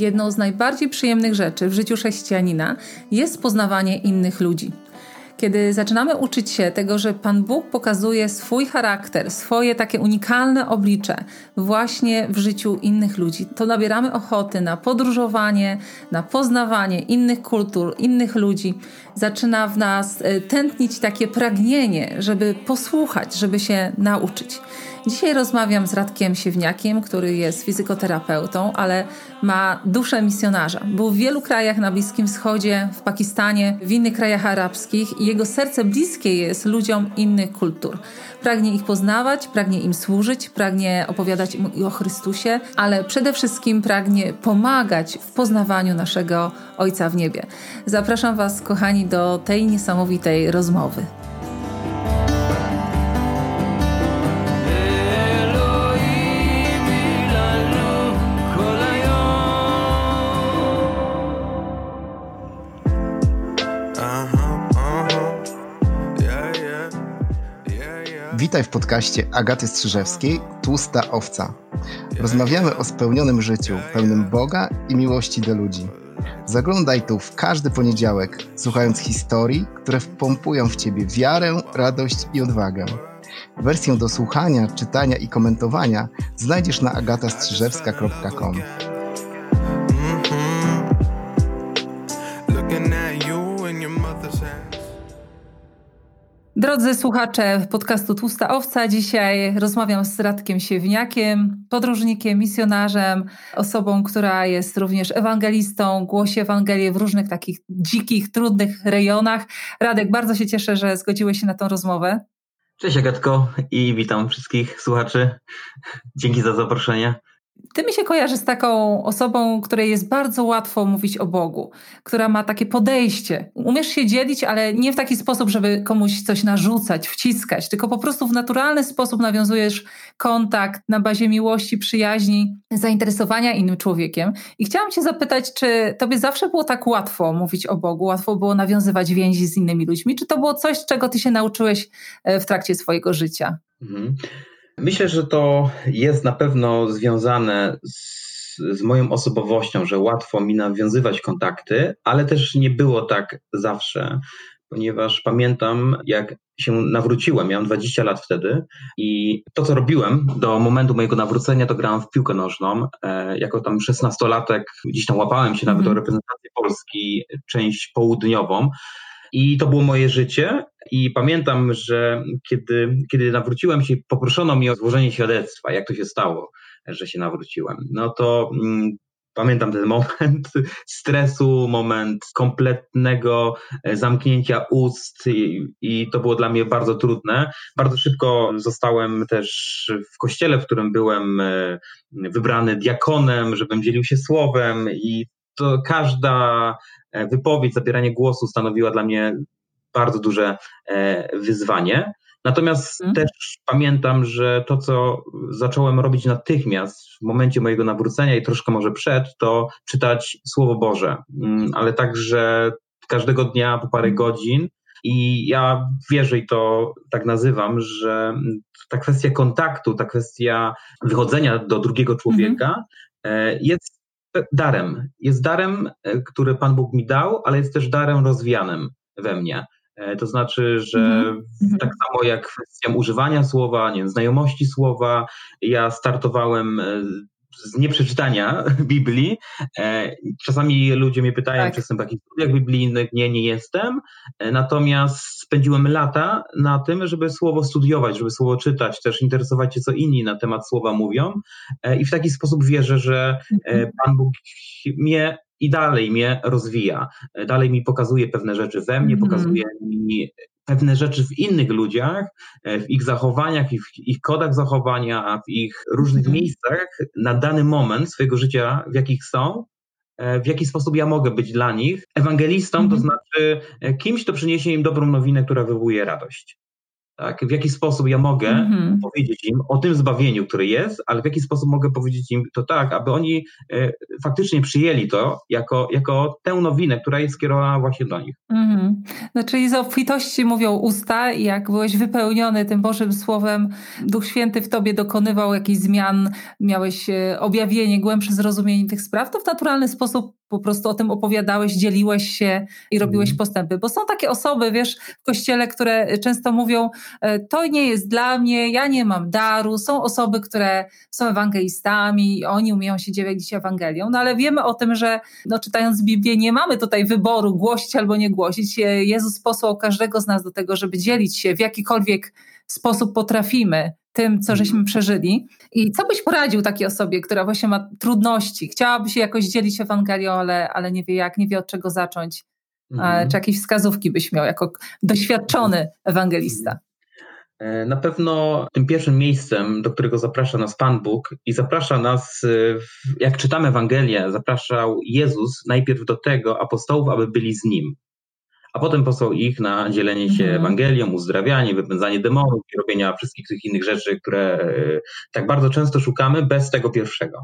jedną z najbardziej przyjemnych rzeczy w życiu chrześcijanina jest poznawanie innych ludzi. Kiedy zaczynamy uczyć się tego, że Pan Bóg pokazuje swój charakter, swoje takie unikalne oblicze właśnie w życiu innych ludzi, to nabieramy ochoty na podróżowanie, na poznawanie innych kultur, innych ludzi. Zaczyna w nas e, tętnić takie pragnienie, żeby posłuchać, żeby się nauczyć. Dzisiaj rozmawiam z Radkiem Siewniakiem, który jest fizykoterapeutą, ale ma duszę misjonarza. Był w wielu krajach na Bliskim Wschodzie, w Pakistanie, w innych krajach arabskich i jego serce bliskie jest ludziom innych kultur. Pragnie ich poznawać, pragnie im służyć, pragnie opowiadać im o Chrystusie, ale przede wszystkim pragnie pomagać w poznawaniu naszego Ojca w niebie. Zapraszam Was, kochani, do tej niesamowitej rozmowy. Witaj w podcaście Agaty Strzyżewskiej Tłusta Owca. Rozmawiamy o spełnionym życiu, pełnym Boga i miłości do ludzi. Zaglądaj tu w każdy poniedziałek, słuchając historii, które wpompują w Ciebie wiarę, radość i odwagę. Wersję do słuchania, czytania i komentowania znajdziesz na agatastrzyżewska.com. Drodzy słuchacze podcastu Tłusta Owca, dzisiaj rozmawiam z Radkiem Siewniakiem, podróżnikiem, misjonarzem, osobą, która jest również ewangelistą, głosi Ewangelię w różnych takich dzikich, trudnych rejonach. Radek, bardzo się cieszę, że zgodziłeś się na tą rozmowę. Cześć Agatko i witam wszystkich słuchaczy. Dzięki za zaproszenie. Ty mi się kojarzy z taką osobą, której jest bardzo łatwo mówić o Bogu, która ma takie podejście. Umiesz się dzielić, ale nie w taki sposób, żeby komuś coś narzucać, wciskać, tylko po prostu w naturalny sposób nawiązujesz kontakt na bazie miłości, przyjaźni, zainteresowania innym człowiekiem. I chciałam Cię zapytać, czy Tobie zawsze było tak łatwo mówić o Bogu, łatwo było nawiązywać więzi z innymi ludźmi, czy to było coś, czego Ty się nauczyłeś e, w trakcie swojego życia? Mhm. Myślę, że to jest na pewno związane z, z, moją osobowością, że łatwo mi nawiązywać kontakty, ale też nie było tak zawsze, ponieważ pamiętam, jak się nawróciłem, miałem 20 lat wtedy i to, co robiłem do momentu mojego nawrócenia, to grałem w piłkę nożną. E, jako tam 16-latek gdzieś tam łapałem się nawet mm. do reprezentacji Polski, część południową. I to było moje życie. I pamiętam, że kiedy, kiedy nawróciłem się, poproszono mi o złożenie świadectwa, jak to się stało, że się nawróciłem. No to mm, pamiętam ten moment stresu, moment kompletnego e, zamknięcia ust i, i, to było dla mnie bardzo trudne. Bardzo szybko zostałem też w kościele, w którym byłem e, wybrany diakonem, żebym dzielił się słowem i to każda e, wypowiedź, zabieranie głosu stanowiła dla mnie bardzo duże e, wyzwanie. Natomiast hmm. też pamiętam, że to, co zacząłem robić natychmiast w momencie mojego nawrócenia i troszkę może przed, to czytać Słowo Boże, mm, ale także każdego dnia po parę mhm. godzin. I ja wierzę i to tak nazywam, że ta kwestia kontaktu, ta kwestia wychodzenia do drugiego człowieka hmm. jest darem. Jest darem, e, który Pan Bóg mi dał, ale jest też darem rozwianym we mnie. E, to znaczy, że mm -hmm. tak samo jak kwestią używania słowa, nie wiem, znajomości słowa, ja startowałem e, z nieprzeczytania Biblii. E, czasami ludzie mnie pytają, tak. czy jestem w takich studiach biblijnych. Nie, nie jestem. Natomiast spędziłem lata na tym, żeby słowo studiować, żeby słowo czytać, też interesować się, co inni na temat słowa mówią. I w taki sposób wierzę, że mhm. Pan Bóg mnie i dalej mnie rozwija. Dalej mi pokazuje pewne rzeczy we mnie, mm. pokazuje mi pewne rzeczy w innych ludziach, e, w ich zachowaniach, w ich kodach zachowania, w ich różnych mhm. miejscach na dany moment swojego życia, w jakich są, e, w jaki sposób ja mogę być dla nich ewangelistą, to mhm. znaczy e, kimś, kto przyniesie im dobrą nowinę, która wywołuje radość. Tak? W jaki sposób ja mogę mm-hmm. powiedzieć im o tym zbawieniu, które jest, ale w jaki sposób mogę powiedzieć im to tak, aby oni e, faktycznie przyjęli to jako, jako tę nowinę, która jest skierowana właśnie do nich. Mm-hmm. No, czyli z obfitości mówią usta i jak byłeś wypełniony tym Bożym Słowem, Duch Święty w tobie dokonywał jakichś zmian, miałeś e, objawienie, głębsze zrozumienie tych spraw, to w naturalny sposób po prostu o tym opowiadałeś, dzieliłeś się i robiłeś mhm. postępy. Bo są takie osoby, wiesz, w kościele, które często mówią, e, to nie jest dla mnie, ja nie mam daru. Są osoby, które są ewangelistami i oni umieją się dzielić Ewangelią, no ale wiemy o tym, że no, czytając Biblię nie mamy tutaj wyboru głosić albo nie głosić. Jezus posłał każdego z nas do tego, żeby dzielić się w jakikolwiek sposób potrafimy tym, co żeśmy mhm. przeżyli. I co byś poradził takiej osobie, która właśnie ma trudności, chciałaby się jakoś dzielić Ewangelią, ale, ale nie wie jak, nie wie od czego zacząć? Mhm. Czy jakieś wskazówki byś miał jako doświadczony ewangelista? E, na pewno tym pierwszym miejscem, do którego zaprasza nas Pan Bóg i zaprasza nas, e, jak czytamy Ewangelię, zapraszał Jezus najpierw do tego apostołów, aby byli z Nim a potem posłał ich na dzielenie się mhm. Ewangelią, uzdrawianie, wypędzanie demonów i robienia wszystkich tych innych rzeczy, które e, tak bardzo często szukamy bez tego pierwszego.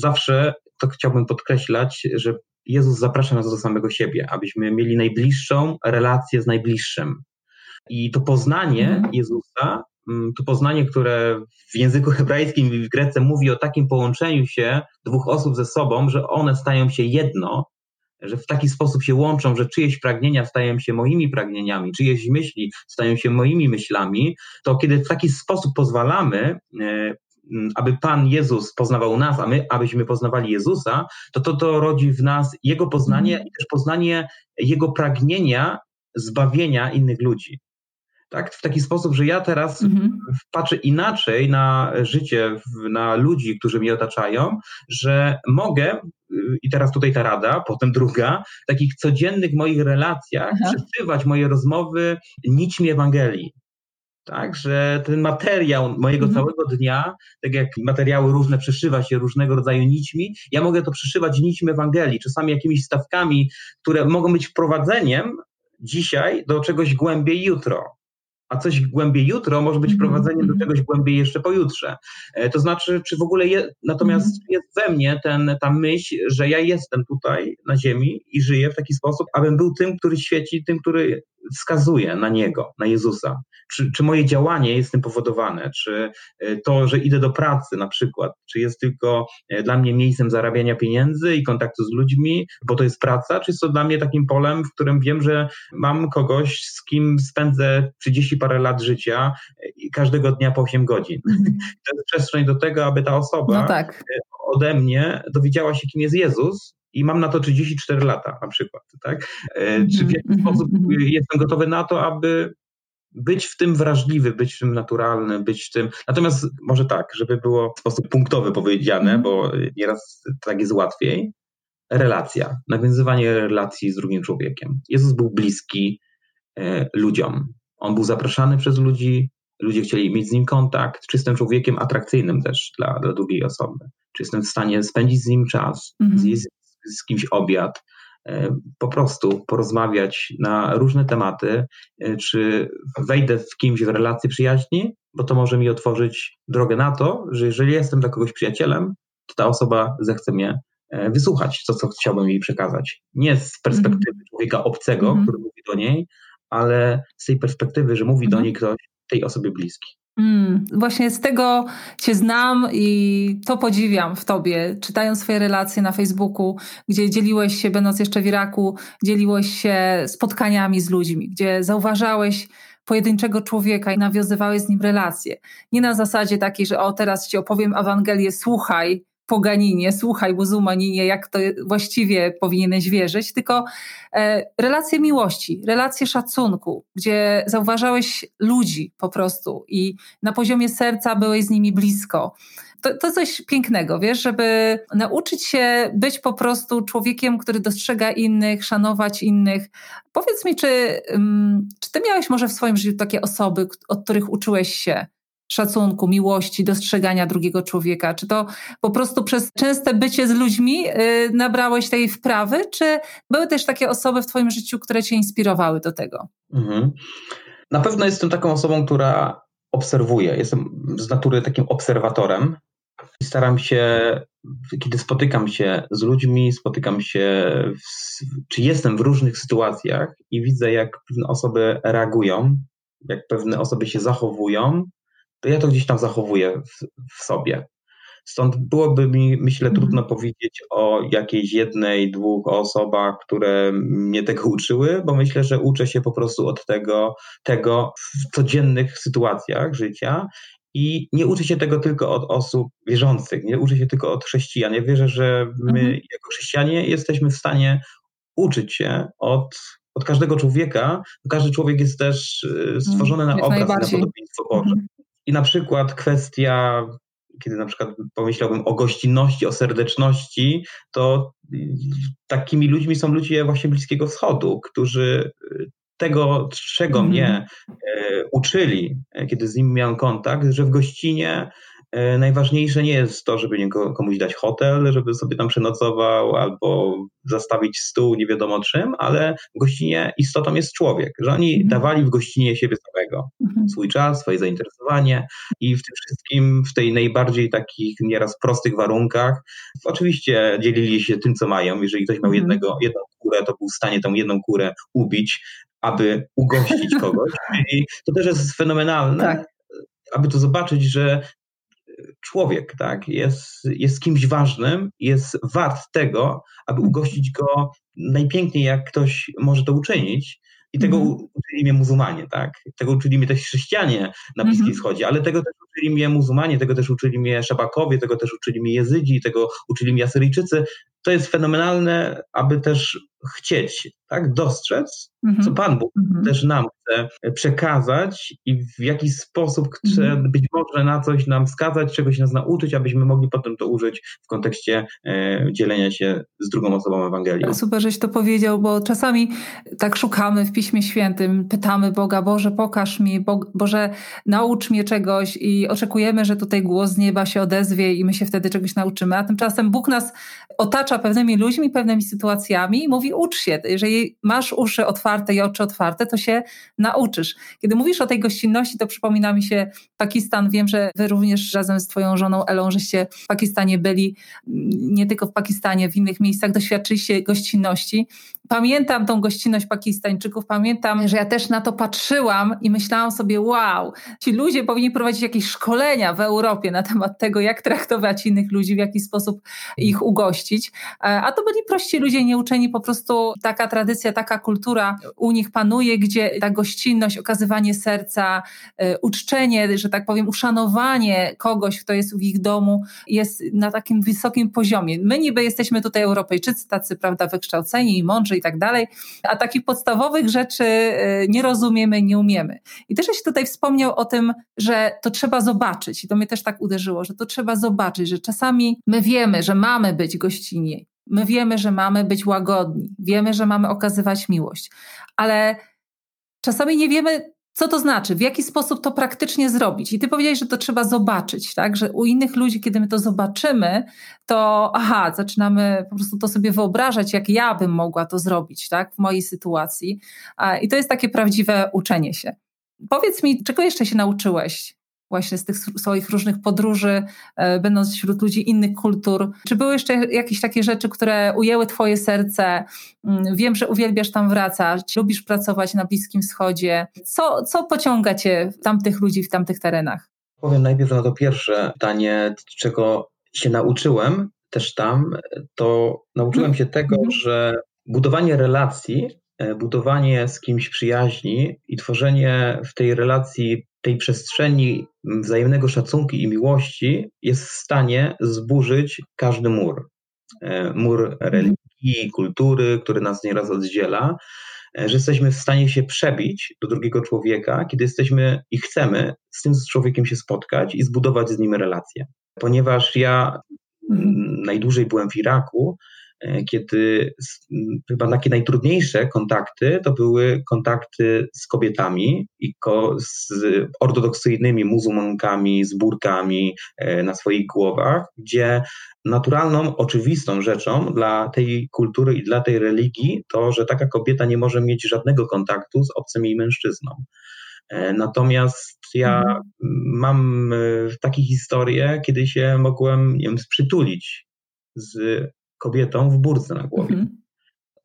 Zawsze to chciałbym podkreślać, że Jezus zaprasza nas do samego siebie, abyśmy mieli najbliższą relację z najbliższym. I to poznanie mhm. Jezusa, mm, to poznanie, które w języku hebrajskim i w grece mówi o takim połączeniu się dwóch osób ze sobą, że one stają się jedno, że w taki sposób się łączą, że czyjeś pragnienia stają się moimi pragnieniami, czyjeś myśli stają się moimi myślami, to kiedy w taki sposób pozwalamy, e, aby Pan Jezus poznawał nas, a my, abyśmy poznawali Jezusa, to to, to rodzi w nas Jego poznanie mhm. i też poznanie Jego pragnienia zbawienia innych ludzi. Tak? W taki sposób, że ja teraz mhm. patrzę inaczej na życie, na ludzi, którzy mnie otaczają, że mogę, i teraz tutaj ta rada, potem druga, w takich codziennych moich relacjach Aha. przesywać moje rozmowy nićmi Ewangelii. Tak, że ten materiał mojego mhm. całego dnia, tak jak materiały różne przeszywa się różnego rodzaju nićmi, ja mogę to przeszywać nićmi Ewangelii, czasami jakimiś stawkami, które mogą być wprowadzeniem dzisiaj do czegoś głębiej jutro a coś głębiej jutro może być mhm, prowadzeniem do mhm. czegoś głębiej jeszcze pojutrze. E, to znaczy, czy w ogóle je, natomiast mhm. jest we mnie ten, ta myśl, że ja jestem tutaj na ziemi i żyję w taki sposób, abym był tym, który świeci, tym, który wskazuje na Niego, na Jezusa. Czy, czy moje działanie jest tym powodowane? Czy e, to, że idę do pracy na przykład, czy jest tylko e, dla mnie miejscem zarabiania pieniędzy i kontaktu z ludźmi, bo to jest praca, czy jest to dla mnie takim polem, w którym wiem, że mam kogoś, z kim spędzę 30 parę lat życia e, każdego dnia po 8 godzin. Mm. To jest przestrzeń do tego, aby ta osoba no tak. ode mnie dowiedziała się, kim jest Jezus, i mam na to 34 lata na przykład, tak? E, czy w jaki mhm, sposób mhm, mhm. jestem gotowy na to, aby być w tym wrażliwy, być w tym naturalny, być w tym. Natomiast może tak, żeby było w sposób punktowy powiedziane, bo nieraz tak jest łatwiej. Relacja, nawiązywanie relacji z drugim człowiekiem. Jezus był bliski e, ludziom. On był zapraszany przez ludzi, ludzie chcieli mieć z nim kontakt. Czy jestem człowiekiem atrakcyjnym też dla, dla drugiej osoby? Czy jestem w stanie spędzić z nim czas, mm -hmm z kimś obiad, e, po prostu porozmawiać na różne tematy, e, czy wejdę z kimś w relację przyjaźni, bo to może mi otworzyć drogę na to, że jeżeli jestem dla kogoś przyjacielem, to ta osoba zechce mnie e, wysłuchać, to co chciałbym jej przekazać. Nie z perspektywy mm. człowieka obcego, mm. który mówi do niej, ale z tej perspektywy, że mówi mm. do mhm. niej ktoś tej osobie bliski. Mm, właśnie z tego Cię znam i to podziwiam w Tobie, czytając swoje relacje na Facebooku, gdzie dzieliłeś się, będąc jeszcze w Iraku, dzieliłeś się spotkaniami z ludźmi, gdzie zauważałeś pojedynczego człowieka i nawiązywałeś z nim relacje. Nie na zasadzie takiej, że o teraz Ci opowiem Ewangelię, słuchaj, poganinie, słuchaj muzułmaninie, jak to właściwie powinieneś wierzyć, tylko e, relacje miłości, relacje szacunku, gdzie zauważałeś ludzi po prostu i na poziomie serca byłeś z nimi blisko. To, to coś pięknego, wiesz, żeby nauczyć się być po prostu człowiekiem, który dostrzega innych, szanować innych. Powiedz mi, czy, mm, czy ty miałeś może w swoim życiu takie osoby, od których uczyłeś się? Szacunku, miłości, dostrzegania drugiego człowieka? Czy to po prostu przez częste bycie z ludźmi yy, nabrałeś tej wprawy, czy były też takie osoby w Twoim życiu, które Cię inspirowały do tego? Mhm. Na pewno jestem taką osobą, która obserwuje. Jestem z natury takim obserwatorem. Staram się, kiedy spotykam się z ludźmi, spotykam się, w, czy jestem w różnych sytuacjach i widzę, jak pewne osoby reagują, jak pewne osoby się zachowują, to ja to gdzieś tam zachowuję w, w sobie. Stąd byłoby mi, myślę, mhm. trudno powiedzieć o jakiejś jednej, dwóch osobach, które mnie tego uczyły, bo myślę, że uczę się po prostu od tego, tego w codziennych sytuacjach życia i nie uczę się tego tylko od osób wierzących, nie uczę się tylko od chrześcijan. Ja wierzę, że my mhm. jako chrześcijanie jesteśmy w stanie uczyć się od, od każdego człowieka. Każdy człowiek jest też y, stworzony na obraz, na podobieństwo Boże. Mhm. I na przykład kwestia kiedy na przykład pomyślałbym o gościnności, o serdeczności, to takimi ludźmi są ludzie właśnie Bliskiego Wschodu, którzy tego, czego mm. mnie e, uczyli, e, kiedy z nimi miałem kontakt, że w gościnie najważniejsze nie jest to, żeby komuś dać hotel, żeby sobie tam przenocował albo zastawić stół, nie wiadomo czym, ale w gościnie istotą jest człowiek, że oni mhm. dawali w gościnie siebie samego, mhm. swój czas, swoje zainteresowanie i w tym wszystkim, w tej najbardziej takich nieraz prostych warunkach, oczywiście dzielili się tym, co mają. Jeżeli ktoś miał mhm. jednego, jedną kurę, to był w stanie tą jedną kurę ubić, aby ugościć kogoś. I to też jest fenomenalne, tak aby to zobaczyć, że człowiek, tak, jest, jest kimś ważnym, jest wart tego, aby ugościć go najpiękniej, jak ktoś może to uczynić. I tego mm. uczyli mnie muzułmanie, tak? Tego uczyli mnie też chrześcijanie na Bliskim mm -hmm. Wschodzie, ale tego też uczyli mnie muzułmanie, tego też uczyli mnie szabakowie, tego też uczyli mnie jezydzi, tego uczyli mnie asyryjczycy. To jest fenomenalne, aby też chcieć, tak, dostrzec, mhm. co Pan Bóg mhm. też nam chce przekazać i w jaki sposób chce mhm. być może na coś nam wskazać, czegoś nas nauczyć, abyśmy mogli potem to użyć w kontekście e, dzielenia się z drugą osobą Ewangelii. Super, żeś to powiedział, bo czasami tak szukamy w Piśmie Świętym, pytamy Boga, Boże, pokaż mi, Bo, Boże, naucz mnie czegoś i oczekujemy, że tutaj głos z nieba się odezwie i my się wtedy czegoś nauczymy, a tymczasem Bóg nas otacza pewnymi ludźmi, pewnymi sytuacjami i mówi ucz się. Jeżeli masz uszy otwarte i oczy otwarte, to się nauczysz. Kiedy mówisz o tej gościnności, to przypomina mi się Pakistan. Wiem, że wy również razem z twoją żoną Elą, żeście w Pakistanie byli, nie tylko w Pakistanie, w innych miejscach doświadczyliście gościnności. Pamiętam tą gościnność Pakistańczyków, pamiętam, że ja też na to patrzyłam i myślałam sobie, wow, ci ludzie powinni prowadzić jakieś szkolenia w Europie na temat tego, jak traktować innych ludzi, w jaki sposób ich ugościć. E, a to byli prości ludzie, nieuczeni po prostu taka tradycja, taka kultura u nich panuje, gdzie ta gościnność, okazywanie serca, e, uczczenie, że tak powiem, uszanowanie kogoś, kto jest w ich domu, jest na takim wysokim poziomie. My niby jesteśmy tutaj Europejczycy, tacy, prawda, wykształceni i mądrzy i tak dalej, a takich podstawowych rzeczy e, nie rozumiemy, nie umiemy. I też się tutaj wspomniał o tym, że to trzeba zobaczyć. I to mnie też tak uderzyło, że to trzeba zobaczyć, że czasami my wiemy, że mamy być gościnni, My wiemy, że mamy być łagodni, wiemy, że mamy okazywać miłość, ale czasami nie wiemy, co to znaczy, w jaki sposób to praktycznie zrobić. I ty powiedziałeś, że to trzeba zobaczyć, tak? Że u innych ludzi, kiedy my to zobaczymy, to aha, zaczynamy po prostu to sobie wyobrażać, jak ja bym mogła to zrobić, tak? W mojej sytuacji. I to jest takie prawdziwe uczenie się. Powiedz mi, czego jeszcze się nauczyłeś właśnie z tych swoich różnych podróży, e, będąc wśród ludzi innych kultur. Czy były jeszcze jakieś takie rzeczy, które ujęły Twoje serce? Mm, wiem, że uwielbiasz tam wracać, lubisz pracować na Bliskim Wschodzie. Co, co pociąga Cię w tamtych ludzi, w tamtych terenach? Powiem najpierw na to pierwsze pytanie, czego się nauczyłem też tam, to nauczyłem się tego, mhm. że budowanie relacji budowanie z kimś przyjaźni i tworzenie w tej relacji tej przestrzeni wzajemnego szacunku i miłości jest w stanie zburzyć każdy mur. E, mur religii, kultury, który nas nieraz oddziela, e, że jesteśmy w stanie się przebić do drugiego człowieka, kiedy jesteśmy i chcemy z tym człowiekiem się spotkać i zbudować z nim relacje. Ponieważ ja najdłużej byłem w Iraku, E, kiedy chyba takie najtrudniejsze kontakty to były kontakty z kobietami i ko z ortodoksyjnymi muzułmankami, z burkami e, na swoich głowach, gdzie naturalną, oczywistą rzeczą dla tej kultury i dla tej religii to, że taka kobieta nie może mieć żadnego kontaktu z obcym jej mężczyzną. Natomiast ja mhm. mam takie historie, kiedy się mogłem nie wiem, sprzytulić z kobietą w burce na głowie. Mhm.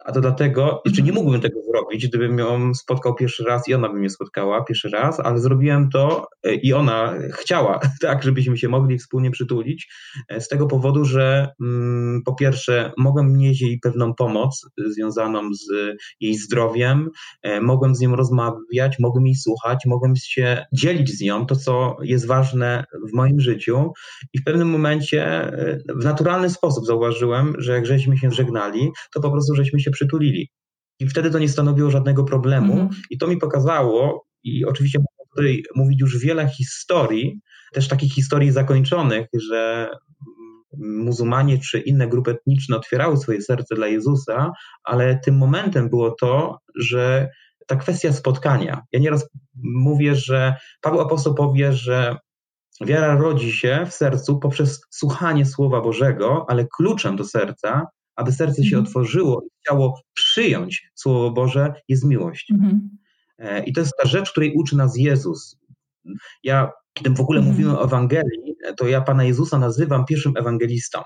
A to dlatego, jeszcze nie mógłbym tego zrobić, gdybym ją spotkał pierwszy raz i ona by mnie spotkała pierwszy raz, ale zrobiłem to e, i ona chciała, tak, żebyśmy się mogli wspólnie przytulić, e, z tego powodu, że mm, po pierwsze mogłem mieć jej pewną pomoc związaną z jej zdrowiem, e, mogłem z nią rozmawiać, mogłem jej słuchać, mogłem się dzielić z nią to, co jest ważne w moim życiu. I w pewnym momencie w naturalny sposób zauważyłem, że jak żeśmy się żegnali, to po prostu żeśmy się przytulili. I wtedy to nie stanowiło żadnego problemu. Mhm. I to mi pokazało, i oczywiście mogę tutaj mówić już wiele historii, też takich historii zakończonych, że muzułmanie czy inne grupy etniczne otwierały swoje serce dla Jezusa, ale tym momentem było to, że ta kwestia spotkania. Ja nieraz mówię, że Paweł Apostoł powie, że wiara rodzi się w sercu poprzez słuchanie Słowa Bożego, ale kluczem do serca aby serce się mhm. otworzyło i chciało przyjąć Słowo Boże, jest miłość. Mhm. E, I to jest ta rzecz, której uczy nas Jezus. Ja, kiedy w ogóle mhm. mówimy o Ewangelii, to ja Pana Jezusa nazywam pierwszym ewangelistą,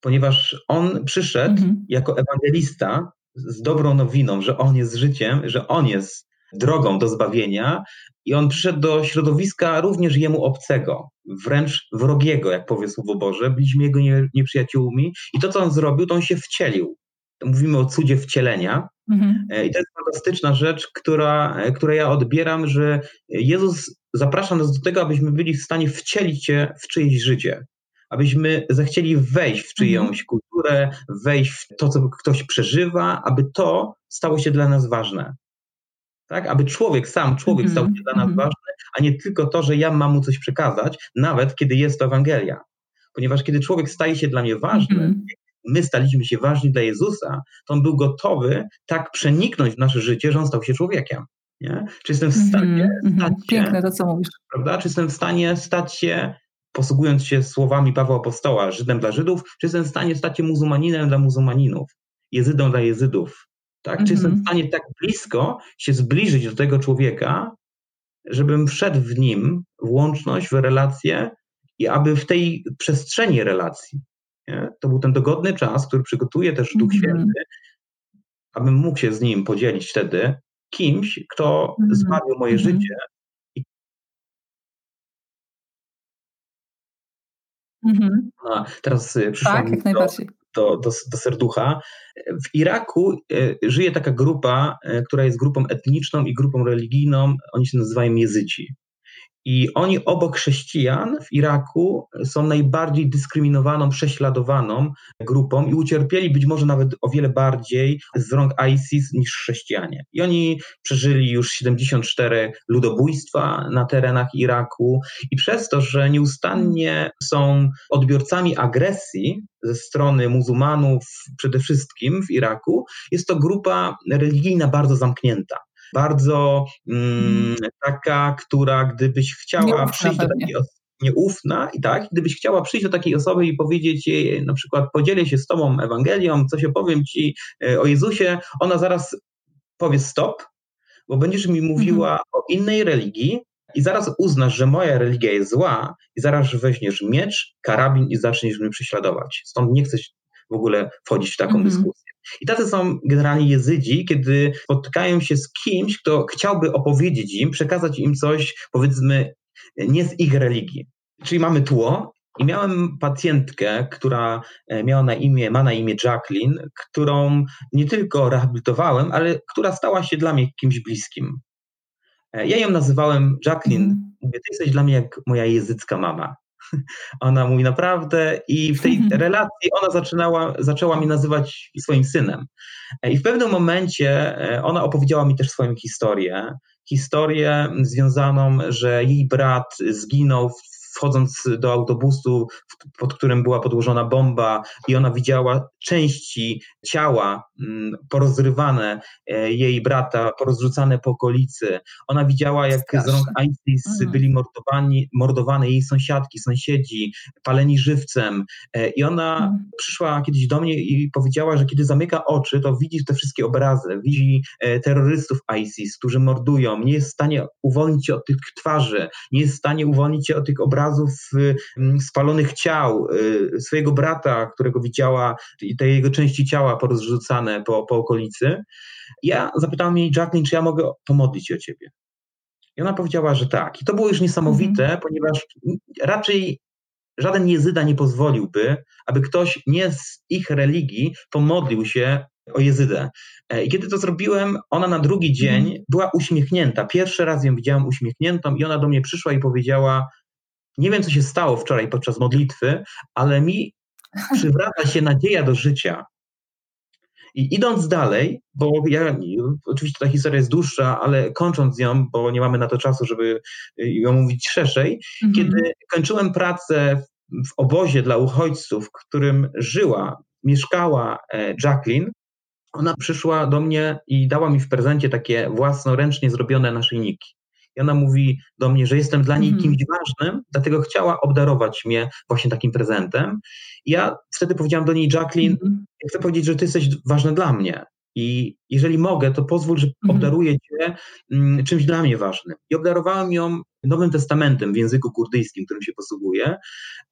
ponieważ On przyszedł mhm. jako ewangelista z dobrą nowiną, że On jest życiem, że On jest drogą do zbawienia i on przyszedł do środowiska również jemu obcego, wręcz wrogiego, jak powie Słowo Boże. Byliśmy jego nie, nieprzyjaciółmi i to, co on zrobił, to on się wcielił. Mówimy o cudzie wcielenia. Mhm. E, I to jest fantastyczna rzecz, która, e, która ja odbieram, że Jezus zaprasza nas do tego, abyśmy byli w stanie wcielić się w czyjeś życie. Abyśmy zechcieli wejść w czyjąś mhm. kulturę, wejść w to, co ktoś przeżywa, aby to stało się dla nas ważne tak? Aby człowiek, sam człowiek stał się dla nas mhm. ważny, a nie tylko to, że ja mam mu coś przekazać, nawet kiedy jest to Ewangelia. Ponieważ kiedy człowiek staje się dla mnie ważny, mhm. my staliśmy się ważni dla Jezusa, to on był gotowy tak przeniknąć w nasze życie, że on stał się człowiekiem. Nie? Czy jestem w stanie mm-hmm, stać się, Piękne to, co mówisz. Prawda? Czy jestem w stanie stać się, posługując się słowami Pawła Apostoła, Żydem dla Żydów, czy jestem w stanie stać się muzułmaninem dla muzułmaninów, Jezydą dla Jezydów, tak? Czy jestem w mhm. stanie tak blisko się zbliżyć do tego człowieka, żebym wszedł w nim w łączność, w relację i aby w tej przestrzeni relacji, nie? to był ten dogodny czas, który przygotuje też Duch mm Święty, abym mógł się z nim podzielić wtedy kimś, kto mm zbawił moje mm życie. A teraz y, przyszła tak, mi jak najbardziej do, do, do serducha. W Iraku e, żyje taka grupa, e, która jest grupą etniczną i grupą religijną, oni się nazywają Jezyci. I oni obok chrześcijan w Iraku są najbardziej dyskryminowaną, prześladowaną grupą i ucierpieli być może nawet o wiele bardziej z rąk ISIS niż chrześcijanie. I oni przeżyli już 74 ludobójstwa na terenach Iraku i przez to, że nieustannie są odbiorcami agresji ze strony muzułmanów przede wszystkim w Iraku, jest to grupa religijna bardzo zamknięta bardzo mm, mm, taka, która gdybyś chciała nieufna przyjść do takiej osoby, nieufna i tak, gdybyś chciała przyjść do takiej osoby i powiedzieć jej na przykład podzielę się z tobą Ewangelią, coś opowiem ci e, o Jezusie, ona zaraz powie stop, bo będziesz mi mówiła mhm. o innej religii, i zaraz uznasz, że moja religia jest zła, i zaraz weźmiesz miecz, karabin i zaczniesz mnie prześladować. Stąd nie chcesz w ogóle wchodzić w taką mm -hmm. dyskusję. I tacy są generalnie jezydzi, kiedy spotykają się z kimś, kto chciałby opowiedzieć im, przekazać im coś, powiedzmy, nie z ich religii. Czyli mamy tło, i miałem pacjentkę, która e, miała na imię, ma na imię Jacqueline, którą nie tylko rehabilitowałem, ale która stała się dla mnie kimś bliskim. E, ja ją nazywałem Jacqueline. Mm. Mówię, ty jesteś dla mnie jak moja jezycka mama. Ona mówi naprawdę i w tej relacji ona zaczynała, zaczęła mi nazywać swoim synem. E, I w pewnym momencie e, ona opowiedziała mi też swoją historię. Historię związaną, że jej brat zginął w wchodząc do autobusu, pod którym była podłożona bomba i ona widziała części ciała mm, porozrywane e, jej brata, porozrzucane po okolicy. Ona widziała, jak Straszne. z rąk ISIS mhm. byli mordowani, mordowane jej sąsiadki, sąsiedzi, paleni żywcem. E, I ona mhm. przyszła kiedyś do mnie i powiedziała, że kiedy zamyka oczy, to widzi te wszystkie obrazy, widzi e, terrorystów ISIS, którzy mordują, nie jest w stanie uwolnić się od tych twarzy, nie jest w stanie uwolnić się od tych obrazów spalonych ciał, swojego brata, którego widziała, i te jego części ciała porozrzucane po, po okolicy. Ja zapytałem jej, Jacqueline, czy ja mogę pomodlić się o ciebie? I ona powiedziała, że tak. I to było już niesamowite, mm ponieważ raczej żaden jezyda nie pozwoliłby, aby ktoś nie z ich religii pomodlił się o jezydę. E, I kiedy to zrobiłem, ona na drugi dzień mm. była uśmiechnięta. Pierwszy raz ją widziałem uśmiechniętą i ona do mnie przyszła i powiedziała: Nie wiem, co się stało wczoraj podczas modlitwy, ale mi przywraca się nadzieja do życia. I idąc dalej, bo ja, oczywiście ta historia jest dłuższa, ale kończąc ją, bo nie mamy na to czasu, żeby ją mówić szerzej, mhm. kiedy kończyłem pracę w obozie dla uchodźców, w którym żyła, mieszkała e, Jacqueline, ona przyszła do mnie i dała mi w prezencie takie własnoręcznie zrobione naszyjniki. I ona mówi do mnie, że jestem dla niej mm. kimś ważnym, dlatego chciała obdarować mnie właśnie takim prezentem. I ja wtedy powiedziałam do niej, Jacqueline, mm. chcę powiedzieć, że ty jesteś ważna dla mnie. I jeżeli mogę, to pozwól, że mm. obdaruję cię mm, czymś dla mnie ważnym. I obdarowałem ją Nowym Testamentem w języku kurdyjskim, którym się posługuję.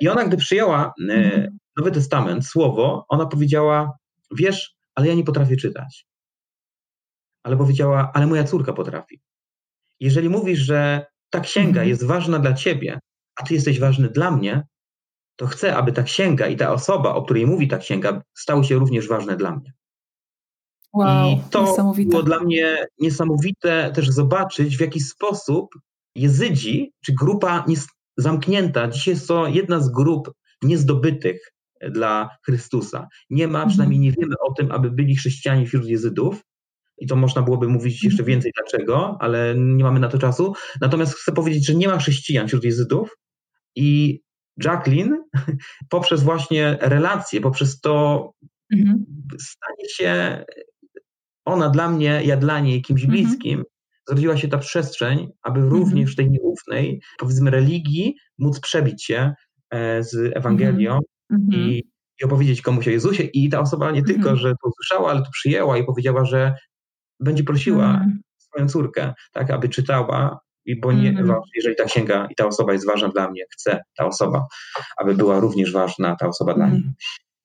I ona, gdy przyjęła e, mhm. Nowy Testament, słowo, ona powiedziała: Wiesz, ale ja nie potrafię czytać. Ale powiedziała: Ale moja córka potrafi. Jeżeli mówisz, że ta księga mhm. jest ważna dla ciebie, a ty jesteś ważny dla mnie, to chcę, aby ta księga i ta osoba, o której mówi ta księga, stały się również ważne dla mnie. Wow, I to było dla mnie niesamowite też zobaczyć, w jaki sposób Jezydzi, czy grupa zamknięta, dzisiaj jest to jedna z grup niezdobytych dla Chrystusa. Nie ma, przynajmniej nie wiemy o tym, aby byli chrześcijanie wśród Jezydów, i to można byłoby mówić jeszcze więcej dlaczego, ale nie mamy na to czasu. Natomiast chcę powiedzieć, że nie ma chrześcijan wśród Jezydów i Jacqueline poprzez właśnie relacje, poprzez to mhm. stanie się ona dla mnie, ja dla niej kimś mhm. bliskim, zrodziła się ta przestrzeń, aby mhm. również w tej nieufnej, powiedzmy, religii móc przebić się e, z Ewangelią mhm. i, i opowiedzieć komuś o Jezusie. I ta osoba nie tylko, że to usłyszała, ale to przyjęła i powiedziała, że będzie prosiła swoją córkę, tak, aby czytała, i bo nie, jeżeli ta księga i ta osoba jest ważna dla mnie, chcę ta osoba, aby była również ważna ta osoba dla mnie.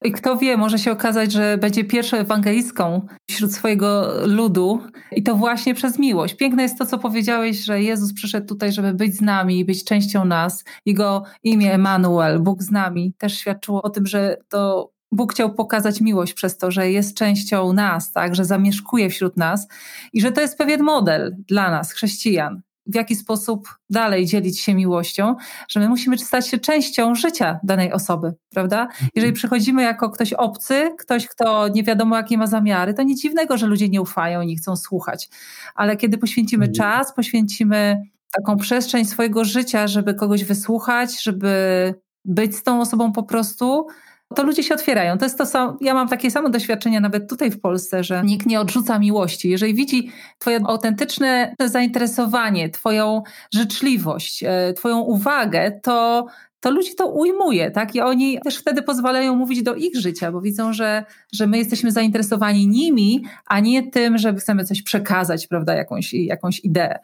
I kto wie, może się okazać, że będzie pierwszą ewangelistką wśród swojego ludu i to właśnie przez miłość. Piękne jest to, co powiedziałeś, że Jezus przyszedł tutaj, żeby być z nami i być częścią nas. Jego imię Emanuel, Bóg z nami, też świadczyło o tym, że to Bóg chciał pokazać miłość przez to, że jest częścią nas, tak, że zamieszkuje wśród nas i że to jest pewien model dla nas, chrześcijan w jaki sposób dalej dzielić się miłością, że my musimy stać się częścią życia danej osoby, prawda? Mhm. Jeżeli przychodzimy jako ktoś obcy, ktoś, kto nie wiadomo jakie ma zamiary, to nic dziwnego, że ludzie nie ufają i nie chcą słuchać. Ale kiedy poświęcimy czas, poświęcimy taką przestrzeń swojego życia, żeby kogoś wysłuchać, żeby być z tą osobą po prostu, to ludzie się otwierają. To jest to ja mam takie samo doświadczenia nawet tutaj w Polsce, że nikt nie odrzuca miłości. Jeżeli widzi twoje autentyczne zainteresowanie, twoją życzliwość, e, twoją uwagę, to to ludzi to ujmuje, tak? I oni też wtedy pozwalają mówić do ich życia, bo widzą, że, że my jesteśmy zainteresowani nimi, a nie tym, że chcemy coś przekazać, prawda, jakąś, jakąś ideę.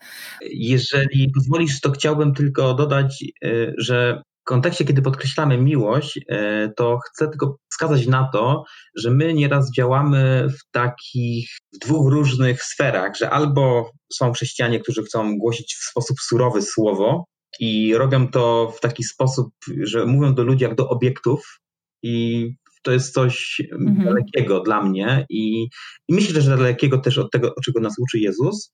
Jeżeli pozwolisz, to chciałbym tylko dodać, e, że kontekście, kiedy podkreślamy miłość, e, to chcę tylko wskazać na to, że my nieraz działamy w takich dwóch różnych sferach, że albo są chrześcijanie, którzy chcą głosić w sposób surowy słowo i robią to w taki sposób, że mówią do ludzi jak do obiektów i to jest coś mhm. dalekiego dla mnie i, i myślę, że dalekiego też od tego, czego nas uczy Jezus.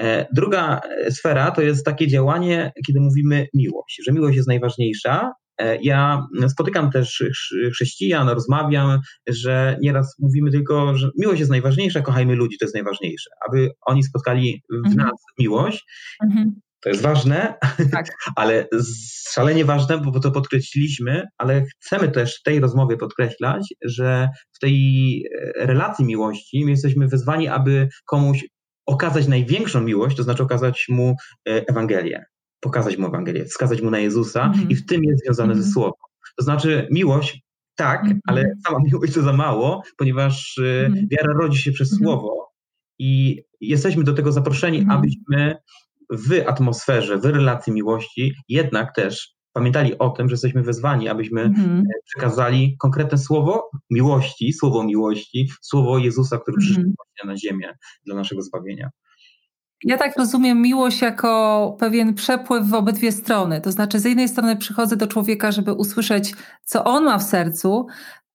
E, druga e, sfera to jest takie działanie, kiedy mówimy miłość, że miłość jest najważniejsza. E, ja spotykam też chrześcijan, rozmawiam, że nieraz mówimy tylko, że miłość jest najważniejsza, kochajmy ludzi, to jest najważniejsze, aby oni spotkali w mhm. nas miłość. Mhm. To jest ważne, tak. ale szalenie ważne, bo to podkreśliliśmy, ale chcemy też w tej rozmowie podkreślać, że w tej e, relacji miłości my jesteśmy wezwani, aby komuś okazać największą miłość, to znaczy okazać mu e, Ewangelię, pokazać mu Ewangelię, wskazać mu na Jezusa -hmm. i w tym jest związane -hmm. ze Słowem. To znaczy miłość, tak, -hmm. ale sama miłość to za mało, ponieważ mhm. wiara rodzi się przez mhm. Słowo i jesteśmy do tego zaproszeni, mhm. abyśmy w atmosferze, w relacji miłości jednak też pamiętali o tym, że jesteśmy wezwani, abyśmy mhm. E, przekazali konkretne słowo miłości, słowo miłości, słowo Jezusa, który przyszedł mhm. na ziemię dla naszego zbawienia. Ja tak rozumiem miłość jako pewien przepływ w obydwie strony. To znaczy, z jednej strony przychodzę do człowieka, żeby usłyszeć, co on ma w sercu,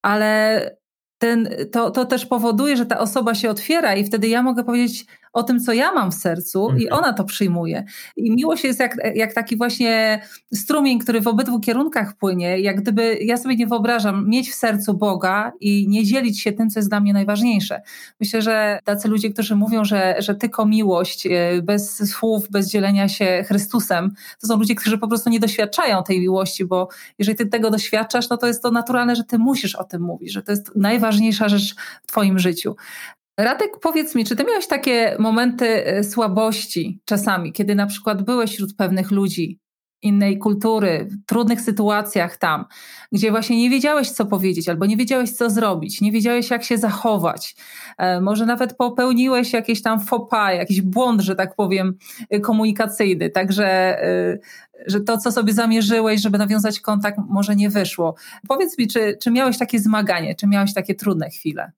ale ten, to, to też powoduje, że ta osoba się otwiera i wtedy ja mogę powiedzieć o tym, co ja mam w sercu i mhm. ona to przyjmuje. I miłość jest jak, jak taki właśnie strumień, który w obydwu kierunkach płynie. Jak gdyby, ja sobie nie wyobrażam mieć w sercu Boga i nie dzielić się tym, co jest dla mnie najważniejsze. Myślę, że tacy ludzie, którzy mówią, że, że tylko miłość, e, bez słów, bez dzielenia się Chrystusem, to są ludzie, którzy po prostu nie doświadczają tej miłości, bo jeżeli ty tego doświadczasz, no to jest to naturalne, że ty musisz o tym mówić, że to jest najważniejsza rzecz w twoim życiu. Radek, powiedz mi, czy ty miałeś takie momenty e, słabości czasami, kiedy na przykład byłeś wśród pewnych ludzi innej kultury, w trudnych sytuacjach tam, gdzie właśnie nie wiedziałeś, co powiedzieć, albo nie wiedziałeś, co zrobić, nie wiedziałeś, jak się zachować. E, może nawet popełniłeś jakieś tam faux pas, jakiś błąd, że tak powiem, e, komunikacyjny, także że to, co sobie zamierzyłeś, żeby nawiązać kontakt, może nie wyszło. Powiedz mi, czy, czy miałeś takie zmaganie, czy miałeś takie trudne chwile?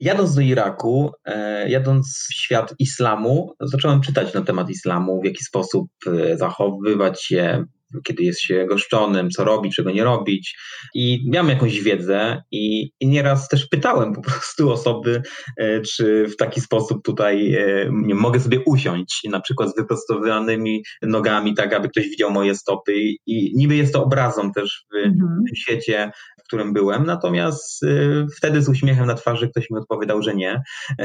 Jadąc do Iraku, e, jadąc w świat islamu, zacząłem czytać na temat islamu, w jaki sposób e, zachowywać się, kiedy jest się goszczonym, co robić, czego nie robić. I miałem jakąś wiedzę i, i nieraz też pytałem po prostu osoby, e, czy w taki sposób tutaj nie mogę sobie usiąść, na przykład z wyprostowanymi nogami, tak aby ktoś widział moje stopy. I niby jest to obrazą też w, mhm. tym świecie którym byłem, natomiast y, wtedy z uśmiechem na twarzy ktoś mi odpowiadał, że nie.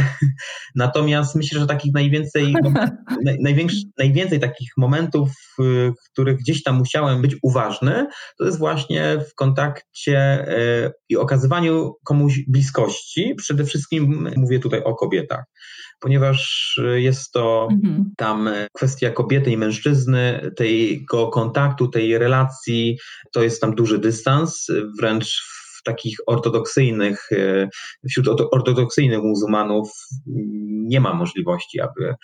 natomiast myślę, że takich najwięcej, najwięcej takich momentów, w których gdzieś tam musiałem być uważny, to jest właśnie w kontakcie y, i okazywaniu komuś bliskości. Przede wszystkim mówię tutaj o kobietach ponieważ jest to mhm. tam kwestia kobiety i mężczyzny, tego kontaktu, tej relacji, to jest tam duży dystans, wręcz w takich ortodoksyjnych, e, wśród ortodoksyjnych muzułmanów nie ma możliwości, aby,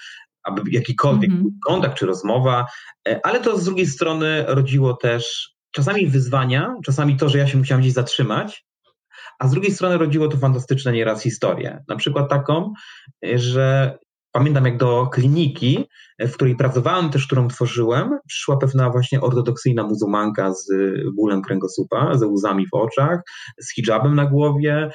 aby jakikolwiek mhm. kontakt czy rozmowa, e, ale to z drugiej strony rodziło też czasami wyzwania, czasami to, że ja się musiałam gdzieś zatrzymać, a z drugiej strony rodziło to fantastyczne nieraz historie. Na przykład taką, że pamiętam jak do kliniki, w której pracowałem, też którą tworzyłem, przyszła pewna właśnie ortodoksyjna muzułmanka z bólem kręgosłupa, ze łzami w oczach, z hijabem na głowie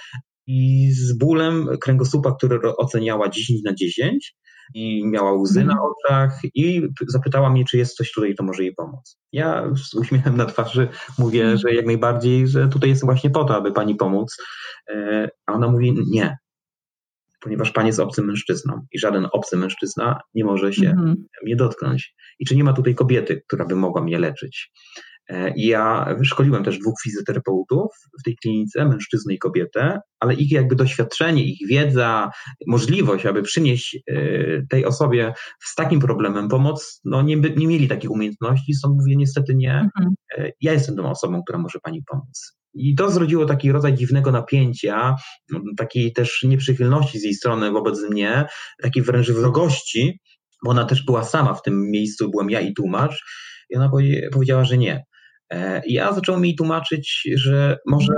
i z bólem kręgosłupa, który oceniała 10 na 10 i miała łzy na mhm. oczach i zapytała mnie, czy jest coś tutaj, to może jej pomóc. Ja z uśmiechem na twarzy mówię, mhm. że jak najbardziej, że tutaj jestem właśnie po to, aby pani pomóc. E, a ona mówi, nie, ponieważ pan jest obcym mężczyzną i żaden obcy mężczyzna nie może się mhm. mnie dotknąć. I czy nie ma tutaj kobiety, która by mogła mnie leczyć? E, ja szkoliłem też dwóch fizjoterapeutów w tej klinice, mężczyznę i kobietę, ale ich jakby doświadczenie, ich wiedza, możliwość, aby przynieść e, tej osobie z takim problemem pomoc, no nie, nie mieli takich umiejętności, stąd mówię niestety nie. Mhm. E, ja jestem tą osobą, która może pani pomóc. I to zrodziło taki rodzaj dziwnego napięcia, takiej też nieprzychylności z jej strony wobec mnie, takiej wręcz wrogości, bo ona też była sama w tym miejscu, byłem ja i tłumacz. I ona powiedziała, że nie, ja zacząłem jej tłumaczyć, że może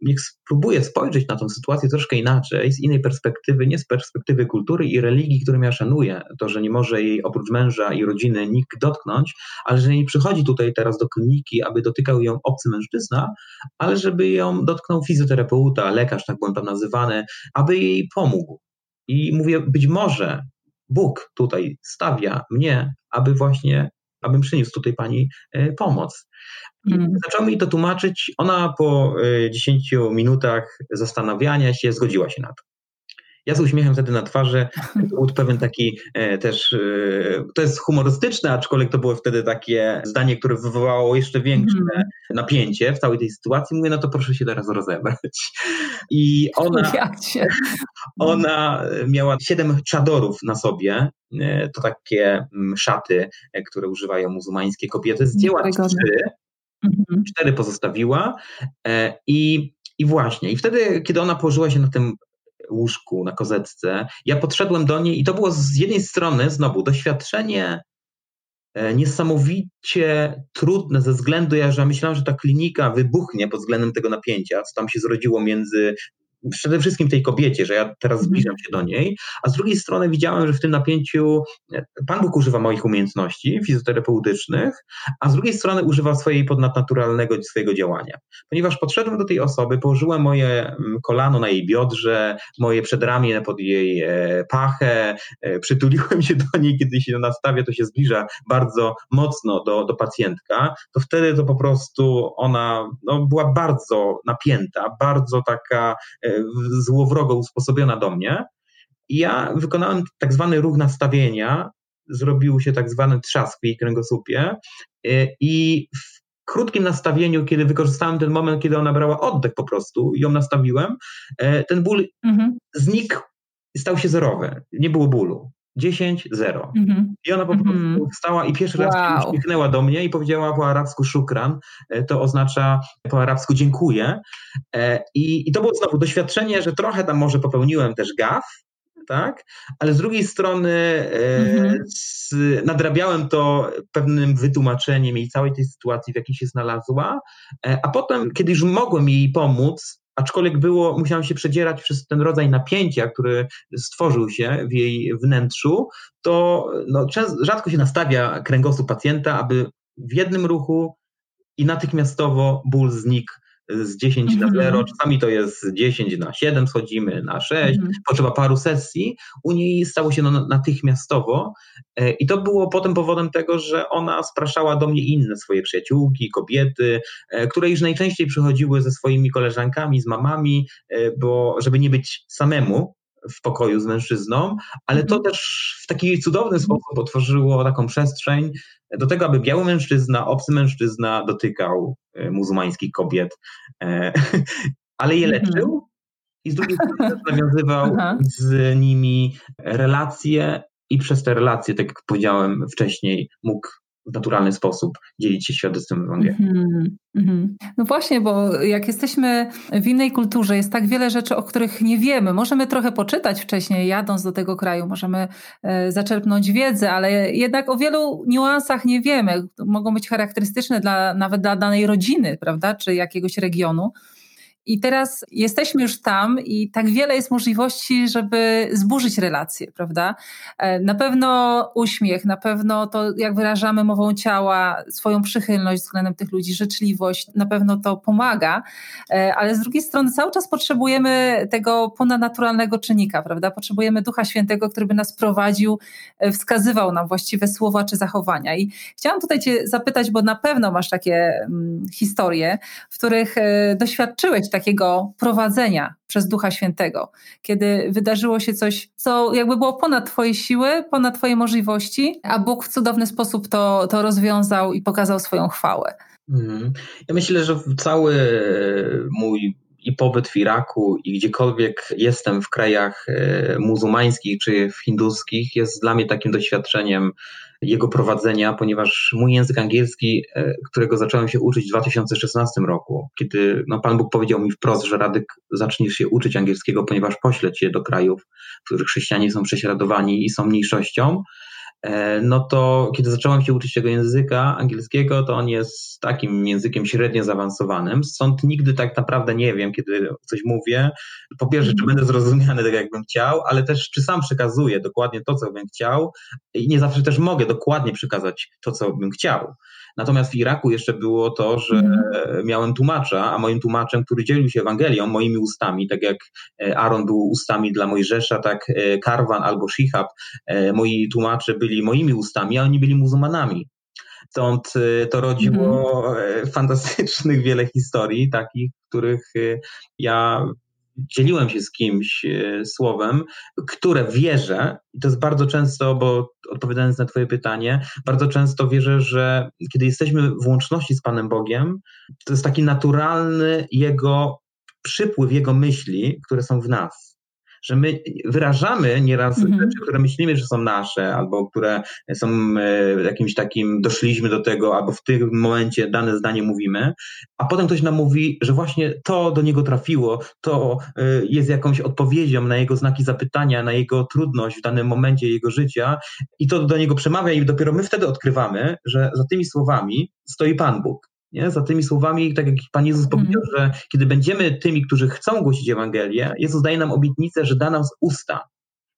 niech spróbuję spojrzeć na tę sytuację troszkę inaczej, z innej perspektywy, nie z perspektywy kultury i religii, którą ja szanuję, to, że nie może jej oprócz męża i rodziny nikt dotknąć, ale że nie przychodzi tutaj teraz do kliniki, aby dotykał ją obcy mężczyzna, ale żeby ją dotknął fizjoterapeuta, lekarz, tak byłem tam nazywany, aby jej pomógł. I mówię, być może Bóg tutaj stawia mnie, aby właśnie abym przyniósł tutaj pani e, pomoc. I mm. zacząłem jej to tłumaczyć. Ona po 10 e, minutach zastanawiania się zgodziła się na to. Ja z uśmiechem wtedy na twarzy, to był pewien taki e, też, e, to jest humorystyczne, aczkolwiek to było wtedy takie zdanie, które wywołało jeszcze większe mm. napięcie w całej tej sytuacji. Mówię, no to proszę się teraz rozebrać. I ona, ona miała siedem czadorów na sobie, e, to takie mm, szaty, które używają muzułmańskie kobiety. Zdjęła trzy, mhm. cztery pozostawiła i i właśnie, i wtedy, kiedy ona położyła się na tym łóżku, na kozetce. Ja podszedłem do niej i to było z jednej strony znowu doświadczenie e, niesamowicie trudne ze względu, ja, że myślałem, że ta klinika wybuchnie pod względem tego napięcia, co tam się zrodziło między przede wszystkim tej kobiecie, że ja teraz mhm. zbliżam się do niej, a z drugiej strony widziałem, że w tym napięciu e, Pan Bóg używa moich umiejętności fizjoterapeutycznych, a z drugiej strony używa swojej podnaturalnego swojego działania. Ponieważ podszedłem do tej osoby, położyłem moje mm, kolano na jej biodrze, moje przedramię pod jej e, pachę, e, przytuliłem się do niej, kiedy się nastawia, to się zbliża bardzo mocno do, do pacjentka, to wtedy to po prostu ona no, była bardzo napięta, bardzo taka złowrogo usposobiona do mnie. I ja wykonałem tak zwany ruch nastawienia, zrobił się tak zwany trzask w jej kręgosłupie y, i w krótkim nastawieniu, kiedy wykorzystałem ten moment, kiedy ona brała oddech po prostu i ją nastawiłem, y, ten ból mhm. znikł i stał się zerowy. Nie było bólu. 10, 0. Mm-hmm. I ona po prostu mm-hmm. wstała i pierwszy raz wow. się uśmiechnęła do mnie i powiedziała po arabsku szukran, e, to oznacza po arabsku dziękuję. E, I, I to było znowu doświadczenie, że trochę tam może popełniłem też gaf, tak? Ale z drugiej strony mm-hmm. z, nadrabiałem to pewnym wytłumaczeniem jej całej tej sytuacji, w jakiej się znalazła, a potem, kiedy już mogłem jej pomóc, aczkolwiek było, musiałam się przedzierać przez ten rodzaj napięcia, który stworzył się w jej wnętrzu, to no, rzadko się nastawia kręgosłup pacjenta, aby w jednym ruchu i natychmiastowo ból znikł z 10 mm -hmm. na 0, mhm. czasami to jest 10 na 7, schodzimy na 6, mm -hmm. potrzeba paru sesji. U niej stało się no natychmiastowo e, i to było potem powodem tego, że ona spraszała do mnie inne swoje przyjaciółki, kobiety, e, które już najczęściej przychodziły ze swoimi koleżankami, z mamami, e, bo żeby nie być samemu, w pokoju z mężczyzną, ale to mhm. też w taki cudowny sposób otworzyło taką przestrzeń do tego, aby biały mężczyzna, obcy mężczyzna dotykał e, muzułmańskich kobiet, e, ale je leczył mhm. i z drugiej strony nawiązywał z nimi relacje i przez te relacje, tak jak powiedziałem wcześniej, mógł w naturalny sposób dzielić się świadectwem Ewangelii. Mm-hmm. No właśnie, bo jak jesteśmy w innej kulturze, jest tak wiele rzeczy, o których nie wiemy. Możemy trochę poczytać wcześniej, jadąc do tego kraju, możemy e, zaczerpnąć wiedzę, ale jednak o wielu niuansach nie wiemy. Mogą być charakterystyczne dla, nawet dla danej rodziny, prawda, czy jakiegoś regionu. I teraz jesteśmy już tam i tak wiele jest możliwości, żeby zburzyć relacje, prawda? E, na pewno uśmiech, na pewno to, jak wyrażamy mową ciała, swoją przychylność względem tych ludzi, życzliwość, na pewno to pomaga, e, ale z drugiej strony cały czas potrzebujemy tego ponadnaturalnego czynnika, prawda? Potrzebujemy Ducha Świętego, który by nas prowadził, e, wskazywał nam właściwe słowa czy zachowania. I chciałam tutaj Cię zapytać, bo na pewno masz takie mm, historie, w których doświadczyłeś takiego prowadzenia przez Ducha Świętego, kiedy wydarzyło się coś, co jakby było ponad Twoje siły, ponad Twoje możliwości, a Bóg w cudowny sposób to, to rozwiązał i pokazał swoją chwałę. Mhm. Ja myślę, że cały mój i pobyt w Iraku i gdziekolwiek jestem w krajach e, muzułmańskich czy hinduskich jest dla mnie takim doświadczeniem jego prowadzenia, ponieważ mój język angielski, e, którego zacząłem się uczyć w 2016 roku, kiedy no, Pan Bóg powiedział mi wprost, że Radyk zaczniesz się uczyć angielskiego, ponieważ poślę cię do krajów, w których chrześcijanie są prześladowani i są mniejszością, no to kiedy zacząłem się uczyć tego języka angielskiego, to on jest takim językiem średnio zaawansowanym, stąd nigdy tak naprawdę nie wiem, kiedy coś mówię, po pierwsze, czy będę zrozumiany tak, jakbym chciał, ale też, czy sam przekazuję dokładnie to, co bym chciał i nie zawsze też mogę dokładnie przekazać to, co bym chciał. Natomiast w Iraku jeszcze było to, że mm. miałem tłumacza, a moim tłumaczem, który dzielił się Ewangelią moimi ustami, tak jak e, Aaron był ustami dla Mojżesza, tak e, Karwan albo Shihab, e, moi tłumacze byli moimi ustami, a oni byli muzułmanami. Stąd to rodziło mm. fantastycznych wiele historii, takich, których ja dzieliłem się z kimś e, słowem, które wierzę, i to jest bardzo często, bo odpowiadając na Twoje pytanie, bardzo często wierzę, że kiedy jesteśmy w łączności z Panem Bogiem, to jest taki naturalny Jego przypływ, Jego myśli, które są w nas że my wyrażamy nieraz mhm. rzeczy, które myślimy, że są nasze, albo które są e, jakimś takim, doszliśmy do tego, albo w tym momencie dane zdanie mówimy, a potem ktoś nam mówi, że właśnie to do niego trafiło, to e, jest jakąś odpowiedzią na jego znaki zapytania, na jego trudność w danym momencie jego życia i to do niego przemawia i dopiero my wtedy odkrywamy, że za tymi słowami stoi Pan Bóg. Nie? Za tymi słowami, tak jak Pan Jezus mhm. powiedział, że kiedy będziemy tymi, którzy chcą głosić Ewangelię, Jezus daje nam obietnicę, że da nam usta.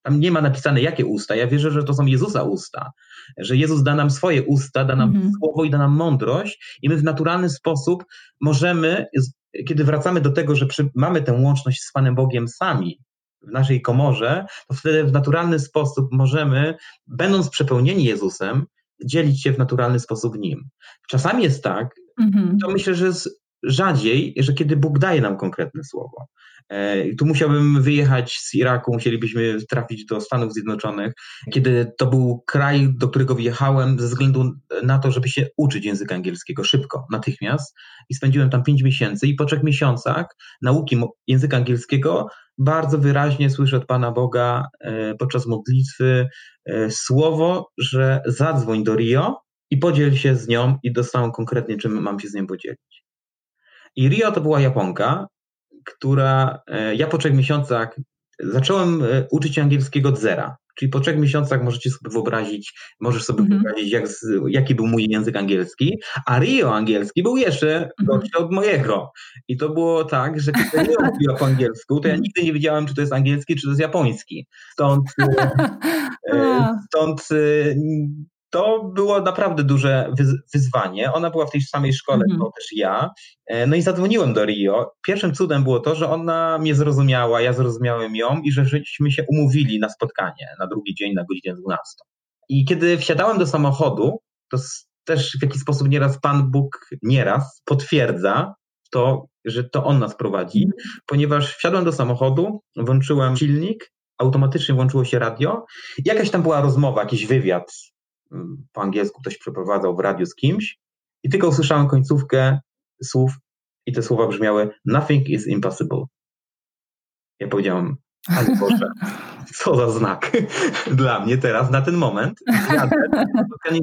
Tam nie ma napisane, jakie usta. Ja wierzę, że to są Jezusa usta. Że Jezus da nam swoje usta, da nam mhm. słowo i da nam mądrość, i my w naturalny sposób możemy, kiedy wracamy do tego, że przy, mamy tę łączność z Panem Bogiem sami, w naszej komorze, to wtedy w naturalny sposób możemy, będąc przepełnieni Jezusem, dzielić się w naturalny sposób nim. Czasami jest tak, Mhm. To myślę, że jest rzadziej, że kiedy Bóg daje nam konkretne słowo. E, tu musiałbym wyjechać z Iraku, musielibyśmy trafić do Stanów Zjednoczonych, kiedy to był kraj, do którego wjechałem ze względu na to, żeby się uczyć języka angielskiego szybko, natychmiast. I spędziłem tam pięć miesięcy i po trzech miesiącach nauki języka angielskiego bardzo wyraźnie słyszę od Pana Boga e, podczas modlitwy e, słowo, że zadzwoń do Rio i podziel się z nią i dostałem konkretnie, czym mam się z nią podzielić. I Rio to była Japonka, która e, ja po trzech miesiącach zacząłem e, uczyć się angielskiego od zera. Czyli po trzech miesiącach możecie sobie wyobrazić, możesz sobie mm -hmm. wyobrazić, jak, jaki był mój język angielski, a Rio angielski był jeszcze mm -hmm. gorszy od mojego. I to było tak, że kiedy Rio mówiła po angielsku, to ja nigdy nie wiedziałem, czy to jest angielski, czy to jest japoński. Stąd, e, stąd to było naprawdę duże wyzwanie. Ona była w tej samej szkole, mm. co też ja. E, no i zadzwoniłem do Rio. Pierwszym cudem było to, że ona mnie zrozumiała, ja zrozumiałem ją i że żeśmy się umówili na spotkanie na drugi dzień na godzinę 12. I kiedy wsiadałem do samochodu, to też w jakiś sposób nieraz Pan Bóg nieraz potwierdza to, że to On nas prowadzi, mm. ponieważ wsiadłem do samochodu, włączyłem silnik, automatycznie włączyło się radio. Jakaś tam była rozmowa, jakiś wywiad po angielsku ktoś przeprowadzał w radiu z kimś i tylko usłyszałem końcówkę słów i te słowa brzmiały Nothing is impossible. Ja powiedziałem, ale Boże, co za znak dla mnie teraz, na ten moment, jadę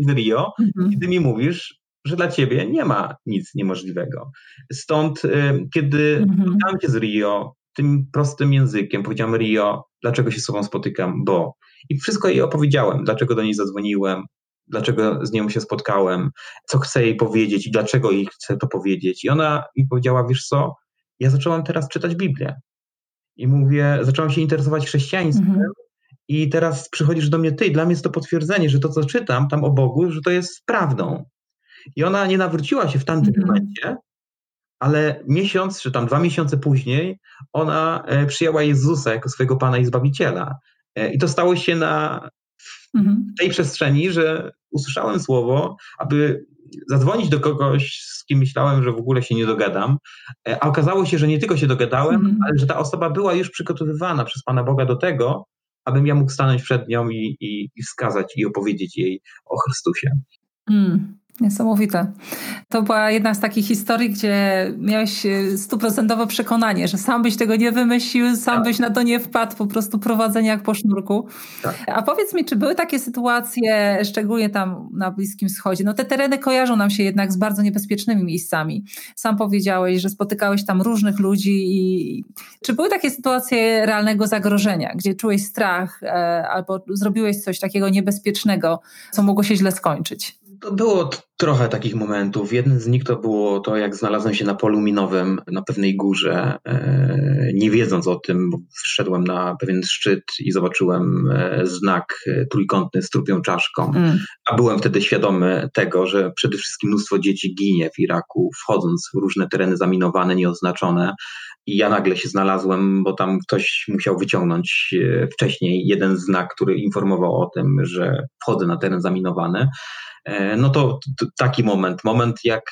w Rio, mhm. kiedy mi mówisz, że dla ciebie nie ma nic niemożliwego. Stąd, y, kiedy mhm. spotkałem się z Rio, tym prostym językiem, powiedziałem Rio, dlaczego się z sobą spotykam, bo. I wszystko jej opowiedziałem, dlaczego do niej zadzwoniłem, dlaczego z nią się spotkałem, co chcę jej powiedzieć i dlaczego jej chcę to powiedzieć. I ona mi powiedziała, wiesz co, ja zaczęłam teraz czytać Biblię. I mówię, zaczęłam się interesować chrześcijaństwem mhm. i teraz przychodzisz do mnie ty dla mnie jest to potwierdzenie, że to, co czytam tam o Bogu, że to jest prawdą. I ona nie nawróciła się w tamtym mhm. momencie, ale miesiąc, czy tam dwa miesiące później, ona e, przyjęła Jezusa jako swojego Pana i Zbawiciela. E, I to stało się na mhm. tej przestrzeni, że usłyszałem słowo, aby zadzwonić do kogoś, z kim myślałem, że w ogóle się nie dogadam, e, a okazało się, że nie tylko się dogadałem, mhm. ale że ta osoba była już przygotowywana przez Pana Boga do tego, abym ja mógł stanąć przed nią i, i, i wskazać i opowiedzieć jej o Chrystusie. Mm. Niesamowite. To była jedna z takich historii, gdzie miałeś e, stuprocentowe przekonanie, że sam byś tego nie wymyślił, sam tak. byś na to nie wpadł, po prostu prowadzenie jak po sznurku. Tak. A powiedz mi, czy były takie sytuacje, szczególnie tam na Bliskim Wschodzie? No te tereny kojarzą nam się jednak z bardzo niebezpiecznymi miejscami. Sam powiedziałeś, że spotykałeś tam różnych ludzi i czy były takie sytuacje realnego zagrożenia, gdzie czułeś strach e, albo zrobiłeś coś takiego niebezpiecznego, co mogło się źle skończyć? To było trochę takich momentów. Jeden z nich to było to, jak znalazłem się na polu minowym na pewnej górze, e, nie wiedząc o tym, wszedłem na pewien szczyt i zobaczyłem e, znak e, trójkątny z trupią czaszką, mm. a byłem wtedy świadomy tego, że przede wszystkim mnóstwo dzieci ginie w Iraku, wchodząc w różne tereny zaminowane, nieoznaczone. I ja nagle się znalazłem, bo tam ktoś musiał wyciągnąć wcześniej jeden znak, który informował o tym, że wchodzę na teren zaminowany. E, no to, taki moment, moment jak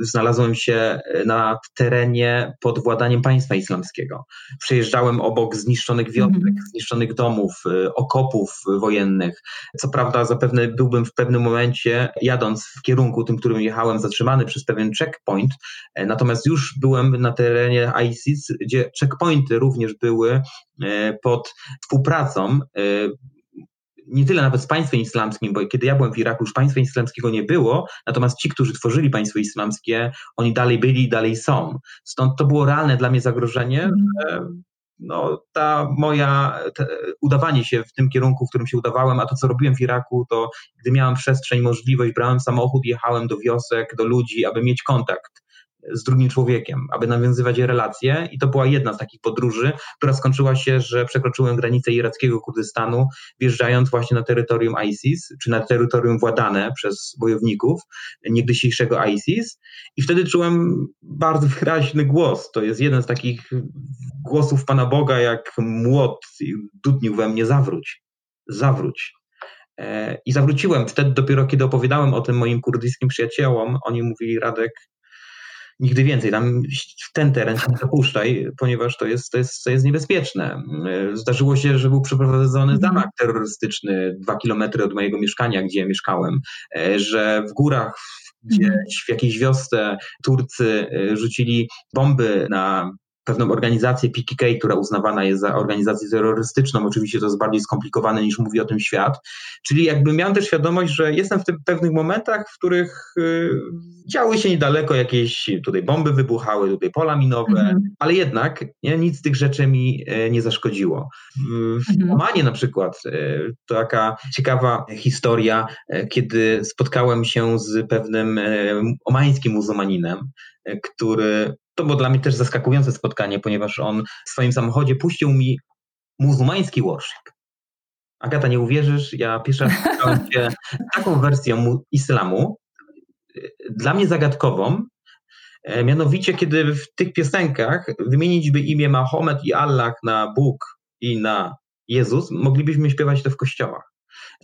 znalazłem się na terenie pod władaniem państwa islamskiego. Przejeżdżałem obok zniszczonych wiosek, -hmm. zniszczonych domów, y, okopów wojennych. Co prawda zapewne byłbym w pewnym momencie, jadąc w kierunku tym, którym jechałem, zatrzymany przez pewien checkpoint, e, natomiast już byłem na terenie ISIS, gdzie checkpointy również były e, pod współpracą nie tyle nawet z państwem islamskim, bo kiedy ja byłem w Iraku, już państwa islamskiego nie było, natomiast ci, którzy tworzyli państwo islamskie, oni dalej byli i dalej są. Stąd to było realne dla mnie zagrożenie, mm. że no, ta moja, te, udawanie się w tym kierunku, w którym się udawałem, a to, co robiłem w Iraku, to gdy miałem przestrzeń, możliwość, brałem samochód, jechałem do wiosek, do ludzi, aby mieć kontakt z drugim człowiekiem, aby nawiązywać relacje. I to była jedna z takich podróży, która skończyła się, że przekroczyłem granicę irackiego Kurdystanu, wjeżdżając właśnie na terytorium ISIS, czy na terytorium władane przez bojowników niegdysiejszego ISIS. I wtedy czułem bardzo wyraźny głos. To jest jeden z takich głosów Pana Boga, jak młot dudnił we mnie, zawróć, zawróć. E, I zawróciłem wtedy dopiero, kiedy opowiadałem o tym moim kurdyjskim przyjaciołom. Oni mówili, Radek, nigdy więcej. Tam w ten teren nie zapuszczaj, ponieważ to jest, to, jest, to jest niebezpieczne. Zdarzyło się, że był przeprowadzony mhm. zamach terrorystyczny dwa kilometry od mojego mieszkania, gdzie mieszkałem, e, że w górach gdzie mhm. w jakiejś wiosce Turcy e, rzucili bomby na pewną organizację PKK, która uznawana jest za organizację terrorystyczną. Oczywiście to jest bardziej skomplikowane niż mówi o tym świat. Czyli jakby miałem też świadomość, że jestem w tych pewnych momentach, w których y, działy się niedaleko jakieś tutaj bomby wybuchały, tutaj pola minowe, mhm. ale jednak nie, nic z tych rzeczy mi e, nie zaszkodziło. W mhm. Omanie na przykład e, to taka ciekawa historia, e, kiedy spotkałem się z pewnym omańskim muzułmaninem, który to było dla mnie też zaskakujące spotkanie, ponieważ on w swoim samochodzie puścił mi muzułmański worship. Agata, nie uwierzysz, ja pierwszy raz spotkałem się taką wersją islamu, dla mnie zagadkową, e, mianowicie kiedy w tych piosenkach wymienić by imię Mahomet i Allah na Bóg i na Jezus, moglibyśmy śpiewać to w kościołach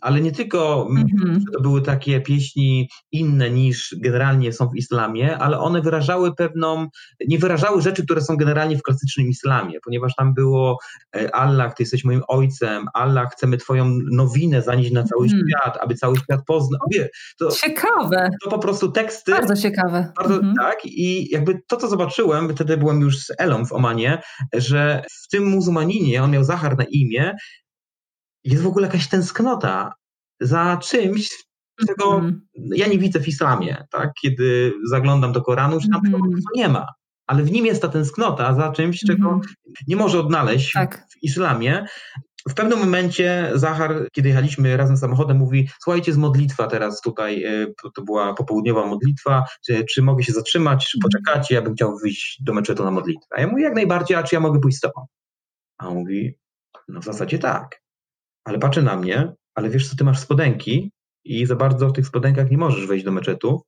ale nie tylko mm-hmm. to były takie pieśni inne niż generalnie są w islamie, ale one wyrażały pewną, nie wyrażały rzeczy, które są generalnie w klasycznym islamie, ponieważ tam było e, Allah, ty jesteś moim ojcem, Allah, chcemy twoją nowinę zanieść na cały mm. świat, aby cały świat poznał. To, ciekawe. To po prostu teksty. Bardzo ciekawe. Bardzo, mm-hmm. Tak i jakby to, co zobaczyłem, wtedy byłem już z Elą w Omanie, że w tym muzułmaninie, on miał Zachar na imię, jest w ogóle jakaś tęsknota za czymś, czego mm. ja nie widzę w islamie, tak? Kiedy zaglądam do Koranu, że tam mm. prostu nie ma. Ale w nim jest ta tęsknota za czymś, czego mm. nie może odnaleźć tak. w islamie. W pewnym momencie Zachar, kiedy jechaliśmy razem samochodem, mówi: Słuchajcie, z modlitwa teraz tutaj, e, to była popołudniowa modlitwa, czy, czy mogę się zatrzymać, czy mhm. poczekacie, ja bym chciał wyjść do meczetu na modlitwę. A ja mówię: Jak najbardziej, a czy ja mogę pójść z tobą? A on mówi: No w zasadzie tak ale patrzy na mnie, ale wiesz co, ty masz spodenki i za bardzo w tych spodenkach nie możesz wejść do meczetu,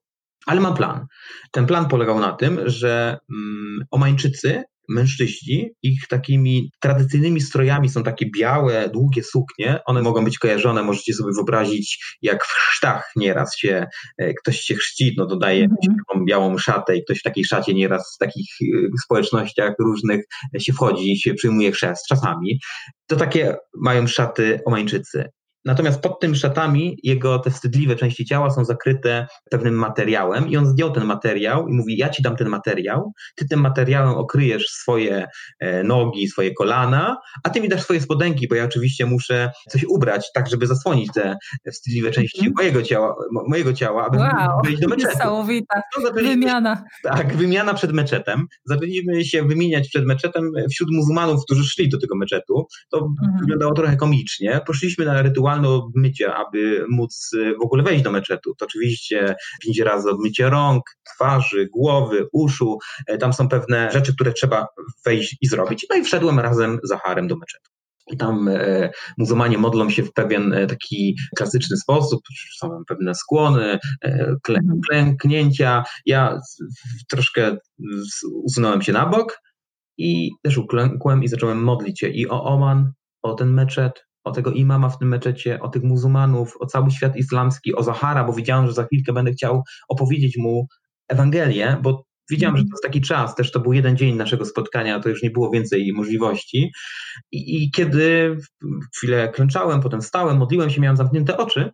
ale mam plan. Ten plan polegał na tym, że mm, Omańczycy mężczyźni, ich takimi tradycyjnymi strojami są takie białe, długie suknie. One mogą być kojarzone, możecie sobie wyobrazić, jak w chrztach nieraz się e, ktoś się chrzci, no dodaje -hmm. taką białą szatę i ktoś w takiej szacie nieraz w takich e, społecznościach różnych się wchodzi i się przyjmuje chrzest czasami. To takie mają szaty Omańczycy. Natomiast pod tym szatami jego te wstydliwe części ciała są zakryte pewnym materiałem i on zdjął ten materiał i mówi, ja ci dam ten materiał, ty tym materiałem okryjesz swoje e, nogi, swoje kolana, a ty mi dasz swoje spodenki, bo ja oczywiście muszę coś ubrać tak, żeby zasłonić te wstydliwe części mm. mojego ciała, mojego ciała, aby wow, wejść do meczetu. Niesamowita wymiana. Tak, wymiana przed meczetem. Zaczęliśmy się wymieniać przed meczetem wśród muzułmanów, którzy szli do tego meczetu. To mm. wyglądało trochę komicznie. Poszliśmy na rytuał rytualne odmycie, aby móc y, w ogóle wejść do meczetu. To oczywiście pięć razy odmycie rąk, twarzy, głowy, uszu. E, tam są pewne rzeczy, które trzeba wejść i zrobić. No i wszedłem razem z Zacharem do meczetu. I tam e, muzułmanie modlą się w pewien e, taki klasyczny sposób, są pewne skłony, e, klę, mhm. klęknięcia. Ja troszkę usunąłem się na bok i też uklękłem i zacząłem modlić się i o Oman, o ten meczet, o tego imama w tym meczecie, o tych muzułmanów, o cały świat islamski, o Zahara, bo widziałem, że za chwilkę będę chciał opowiedzieć mu Ewangelię, bo Widziałem, że to jest taki czas, też to był jeden dzień naszego spotkania, to już nie było więcej możliwości. I, i kiedy chwilę klęczałem, potem stałem, modliłem się, miałem zamknięte oczy.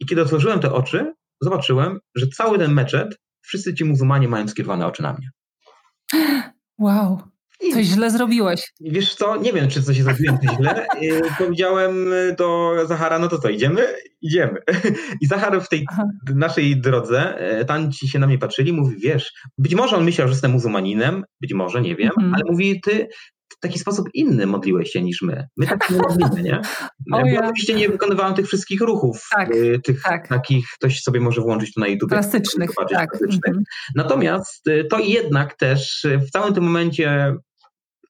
I kiedy otworzyłem te oczy, zobaczyłem, że cały ten meczet, wszyscy ci muzułmanie mają skierowane oczy na mnie. Wow. Coś źle zrobiłeś. Wiesz co, nie wiem, czy coś zrobiłem źle. Powiedziałem do Zachara, no to co, idziemy? Idziemy. I Zachar w tej Aha. naszej drodze, e, tam ci się na mnie patrzyli, mówi, wiesz, być może on myślał, że jestem muzułmaninem, być może, nie wiem, mhm. ale mówi, ty w taki sposób inny modliłeś się niż my. My tak nie modlimy, nie? Bo ja. oczywiście nie wykonywałem tych wszystkich ruchów, tak, y, tych tak. takich, ktoś sobie może włączyć to na YouTube. Klasycznych, tak. Klasycznych. Mhm. Natomiast y, to jednak też y, w całym tym momencie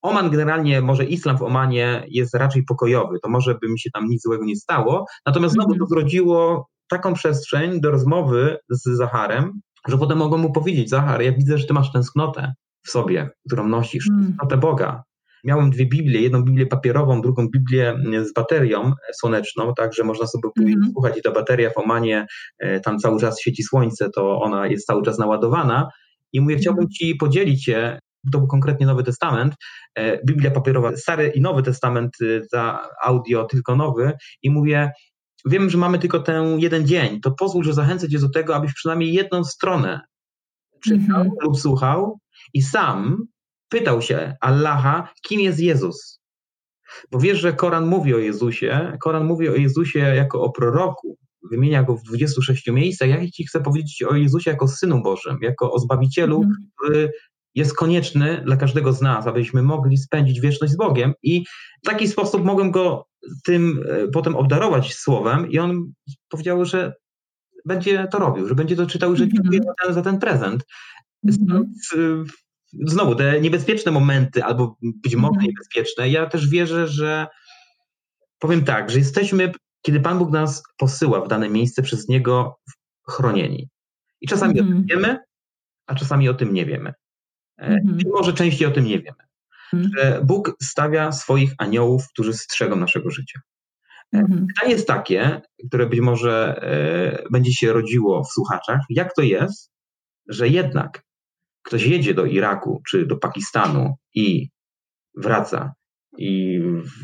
Oman generalnie, może islam w Omanie jest raczej pokojowy, to może by mi się tam nic złego nie stało, natomiast znowu to mhm. zrodziło taką przestrzeń do rozmowy z Zacharem, że potem mogą mu powiedzieć, Zachar, ja widzę, że ty masz tęsknotę w sobie, którą nosisz, mm. tęsknotę Boga. Miałem dwie Biblie, jedną Biblię papierową, drugą Biblię z baterią słoneczną, tak, że można sobie mm. słuchać i ta bateria w Omanie, e, tam cały czas świeci słońce, to ona jest cały czas naładowana. I mówię, chciałbym mhm. Ci podzielić się to był konkretnie Nowy Testament, e, Biblia papierowa, Stary i Nowy Testament y, za audio, tylko nowy i mówię, wiem, że mamy tylko ten jeden dzień, to pozwól, że zachęcę Cię do tego, abyś przynajmniej jedną stronę czytał mm -hmm. lub słuchał i sam pytał się Allaha, kim jest Jezus. Bo wiesz, że Koran mówi o Jezusie, Koran mówi o Jezusie jako o proroku, wymienia go w 26 miejscach. Ja Ci chcę powiedzieć o Jezusie jako Synu Bożym, jako o Zbawicielu, mm -hmm. który jest konieczny dla każdego z nas, abyśmy mogli spędzić wieczność z Bogiem i w taki sposób mogłem go tym e, potem obdarować słowem i on powiedział, że będzie to robił, że będzie to czytał, że mm -hmm. dziękuję za ten, za ten prezent. Mm -hmm. Znowu, te niebezpieczne momenty, albo być może mm -hmm. niebezpieczne, ja też wierzę, że powiem tak, że jesteśmy, kiedy Pan Bóg nas posyła w dane miejsce, przez Niego chronieni. I czasami o tym wiemy, a czasami o tym nie wiemy. E, mhm. może częściej o tym nie wiemy. Mhm. Że Bóg stawia swoich aniołów, którzy strzegą naszego życia. E, mhm. Pytanie jest takie, które być może e, będzie się rodziło w słuchaczach, jak to jest, że jednak ktoś jedzie do Iraku czy do Pakistanu i wraca i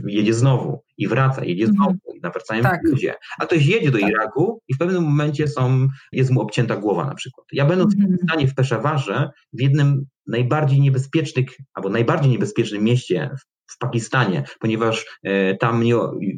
jedzie znowu, i wraca, jedzie mhm. znowu, i nawracają tak. ludzie. A ktoś jedzie do tak. Iraku i w pewnym momencie są, jest mu obcięta głowa na przykład. Ja będąc mhm. w stanie w Peszawarze, w jednym najbardziej niebezpiecznych, albo najbardziej niebezpiecznym mieście w Pakistanie, ponieważ e, tam nie,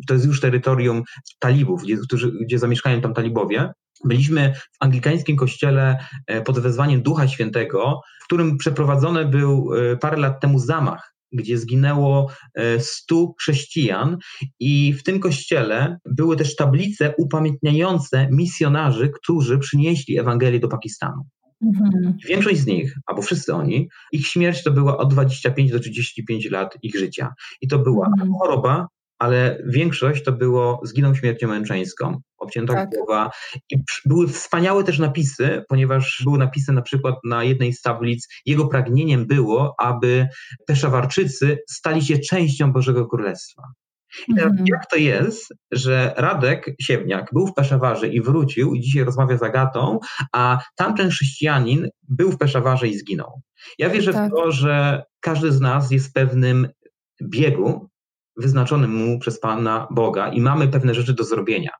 to jest już terytorium talibów, gdzie, którzy, gdzie zamieszkają tam talibowie. Byliśmy w anglikańskim kościele e, pod wezwaniem Ducha Świętego, w którym przeprowadzony był e, parę lat temu zamach gdzie zginęło 100 e, chrześcijan i w tym kościele były też tablice upamiętniające misjonarzy, którzy przynieśli Ewangelię do Pakistanu. Mhm. Większość z nich, albo wszyscy oni, ich śmierć to była od 25 do 35 lat ich życia. I to była mhm. choroba, ale większość to było zginął śmiercią męczeńską, obcięta tak. głowa. I były wspaniałe też napisy, ponieważ były napisy na przykład na jednej z tablic, jego pragnieniem było, aby Peszawarczycy stali się częścią Bożego Królestwa. I teraz mhm. jak to jest, że Radek Siewniak był w Peszawarze i wrócił i dzisiaj rozmawia z Agatą, a tamten chrześcijanin był w Peszawarze i zginął. Ja wierzę tak. w to, że każdy z nas jest w pewnym biegu, wyznaczonym mu przez Pana Boga i mamy pewne rzeczy do zrobienia.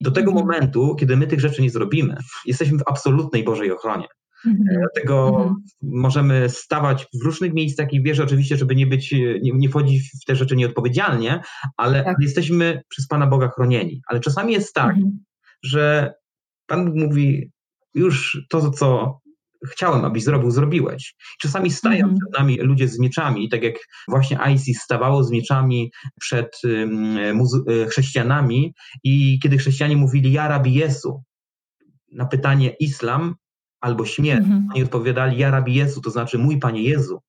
Do tego mhm. momentu, kiedy my tych rzeczy nie zrobimy, jesteśmy w absolutnej Bożej ochronie. Mhm. E, dlatego mhm. możemy stawać w różnych miejscach i wierzę oczywiście, żeby nie być, nie, nie wchodzić w te rzeczy nieodpowiedzialnie, ale tak. jesteśmy przez Pana Boga chronieni. Ale czasami jest tak, mhm. że Pan Bóg mówi, już to, co chciałem, abyś zrobił, zrobiłeś. Czasami stają mm. przed nami ludzie z mieczami, tak jak właśnie ISIS stawało z mieczami przed um, chrześcijanami i kiedy chrześcijanie mówili ja rabi Jesu, na pytanie islam albo śmierć, mm oni odpowiadali ja rabi Jesu, to znaczy mój Panie Jezu.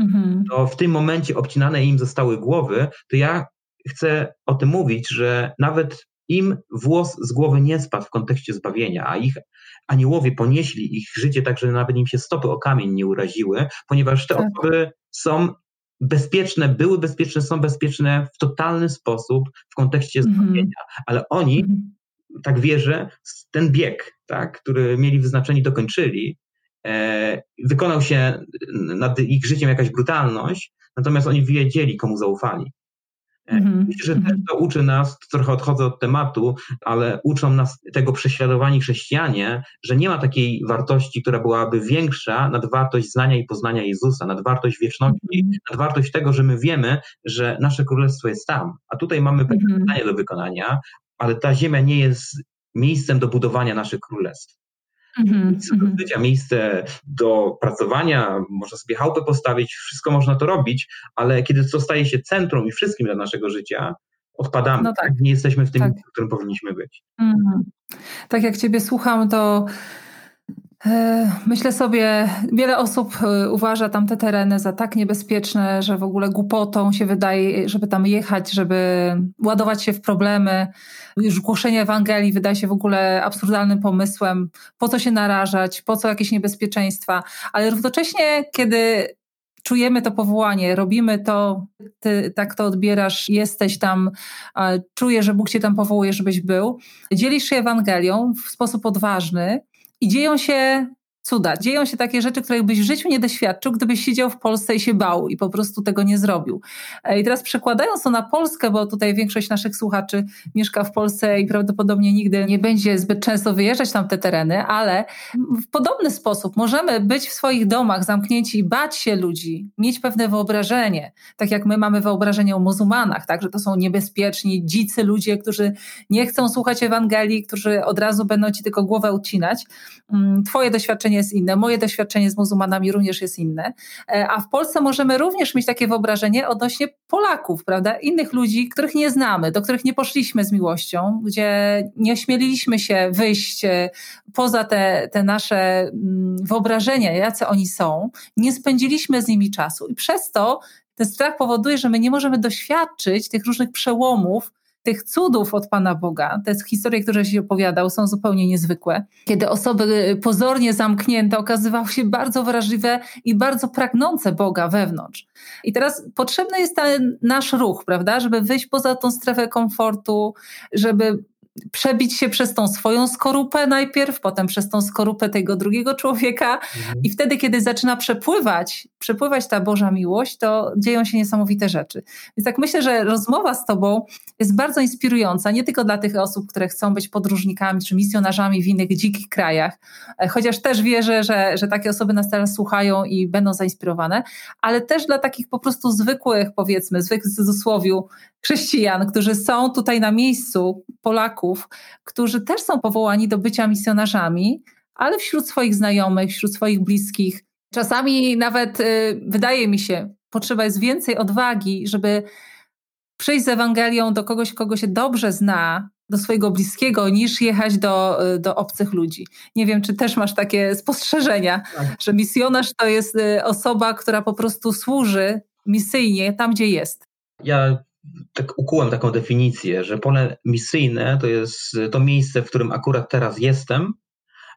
Mm. To w tym momencie obcinane im zostały głowy, to ja chcę o tym mówić, że nawet im włos z głowy nie spadł w kontekście zbawienia, a ich aniołowie ponieśli ich życie tak, że nawet im się stopy o kamień nie uraziły, ponieważ te tak. osoby są bezpieczne, były bezpieczne, są bezpieczne w totalny sposób w kontekście mhm. zbawienia, mm ale oni, mm -hmm. tak wierzę, ten bieg, tak, który mieli wyznaczeni, dokończyli, e, wykonał się nad ich życiem jakaś brutalność, natomiast oni wiedzieli, komu zaufali. Mm-hmm. Myślę, że też mhm. to uczy nas, trochę odchodzę od tematu, ale uczą nas tego prześladowani chrześcijanie, że nie ma takiej wartości, która byłaby większa nad wartość znania i poznania Jezusa, nad wartość wieczności, mm-hmm. nad wartość tego, że my wiemy, że nasze królestwo jest tam. A tutaj mamy pewne mm-hmm. zadanie do wykonania, ale ta ziemia nie jest miejscem do budowania naszych królestw. Miejsce do życia, miejsce do pracowania, można sobie chałupę postawić, wszystko można to robić, ale kiedy to staje się centrum i wszystkim dla naszego życia, odpadamy. No tak. Nie jesteśmy w tym, tak. w którym powinniśmy być. Mm. Tak jak Ciebie słucham, to myślę sobie, wiele osób e, uważa tamte tereny za tak niebezpieczne, że w ogóle głupotą się wydaje, żeby tam jechać, żeby ładować się w problemy. Już głoszenie Ewangelii wydaje się w ogóle absurdalnym pomysłem. Po co się narażać, po co jakieś niebezpieczeństwa, ale równocześnie, kiedy czujemy to powołanie, robimy to, ty tak to odbierasz, jesteś tam, czujesz, że Bóg cię tam powołuje, żebyś był. Dzielisz się Ewangelią w sposób odważny, i dzieją się cuda. Dzieją się takie rzeczy, których byś w życiu nie doświadczył, gdybyś siedział w Polsce i się bał i po prostu tego nie zrobił. E, I teraz przekładając to na Polskę, bo tutaj większość naszych słuchaczy mieszka w Polsce i prawdopodobnie nigdy nie będzie zbyt często wyjeżdżać na te tereny, ale w podobny sposób możemy być w swoich domach zamknięci i bać się ludzi, mieć pewne wyobrażenie, tak jak my mamy wyobrażenie o muzułmanach, tak, że to są niebezpieczni, dzicy ludzie, którzy nie chcą słuchać Ewangelii, którzy od razu będą ci tylko głowę ucinać. Mm, twoje doświadczenie jest inne, moje doświadczenie z muzułmanami również jest inne, e, a w Polsce możemy również mieć takie wyobrażenie odnośnie Polaków, prawda, innych ludzi, których nie znamy, do których nie poszliśmy z miłością, gdzie nie ośmieliliśmy się wyjść e, poza te, te nasze mm, wyobrażenia, jacy oni są, nie spędziliśmy z nimi czasu. I przez to ten strach powoduje, że my nie możemy doświadczyć tych różnych przełomów, tych cudów od Pana Boga, te historie, które się opowiadał, są zupełnie niezwykłe. Kiedy osoby pozornie zamknięte okazywały się bardzo wrażliwe i bardzo pragnące Boga wewnątrz. I teraz potrzebny jest ten nasz ruch, prawda, żeby wyjść poza tą strefę komfortu, żeby przebić się przez tą swoją skorupę najpierw, potem przez tą skorupę tego drugiego człowieka mhm. i wtedy, kiedy zaczyna przepływać, przepływać ta Boża miłość, to dzieją się niesamowite rzeczy. Więc tak myślę, że rozmowa z Tobą jest bardzo inspirująca, nie tylko dla tych osób, które chcą być podróżnikami czy misjonarzami w innych dzikich krajach, e, chociaż też wierzę, że, że takie osoby nas teraz słuchają i będą zainspirowane, ale też dla takich po prostu zwykłych, powiedzmy, zwykłych w cudzysłowiu, chrześcijan, którzy są tutaj na miejscu, Polaków, którzy też są powołani do bycia misjonarzami, ale wśród swoich znajomych, wśród swoich bliskich. Czasami nawet y, wydaje mi się, potrzeba jest więcej odwagi, żeby przyjść z Ewangelią do kogoś, kogo się dobrze zna, do swojego bliskiego, niż jechać do, y, do obcych ludzi. Nie wiem, czy też masz takie spostrzeżenia, tak. że misjonarz to jest y, osoba, która po prostu służy misyjnie tam, gdzie jest. Ja tak ukułem taką definicję, że pole misyjne to jest to miejsce, w którym akurat teraz jestem,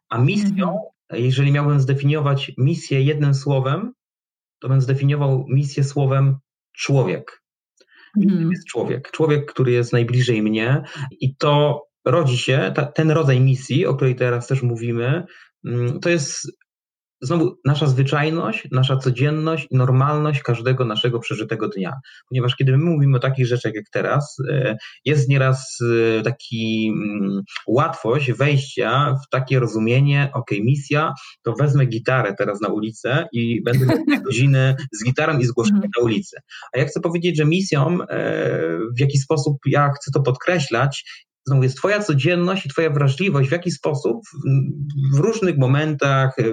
a misją, mhm. jeżeli miałbym zdefiniować misję jednym słowem, to bym zdefiniował misję słowem człowiek. Mhm. jest człowiek. Człowiek, który jest najbliżej mnie i to rodzi się, ta, ten rodzaj misji, o której teraz też mówimy, mm, to jest znowu nasza zwyczajność, nasza codzienność i normalność każdego naszego przeżytego dnia. Ponieważ kiedy my mówimy o takich rzeczach jak teraz, e, jest nieraz e, taki mm, łatwość wejścia w takie rozumienie, ok, misja, to wezmę gitarę teraz na ulicę i będę miał godziny z gitarą i z głoszeniem mhm. na ulicy. A ja chcę powiedzieć, że misją, e, w jaki sposób ja chcę to podkreślać, znowu jest Twoja codzienność i Twoja wrażliwość, w jaki sposób w różnych momentach e,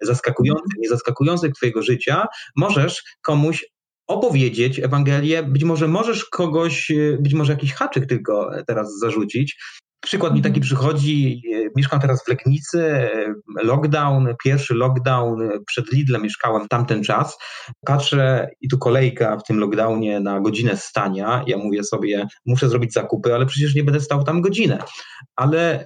zaskakujących, niezaskakujących Twojego życia możesz komuś opowiedzieć Ewangelię, być może możesz kogoś, e, być może jakiś haczyk tylko teraz zarzucić, Przykład mi taki mhm. przychodzi, e, mieszkam teraz w Legnicy, e, lockdown, pierwszy lockdown, e, przed Lidlem mieszkałem tamten czas. Patrzę i tu kolejka w tym lockdownie na godzinę stania. Ja mówię sobie, muszę zrobić zakupy, ale przecież nie będę stał tam godzinę. Ale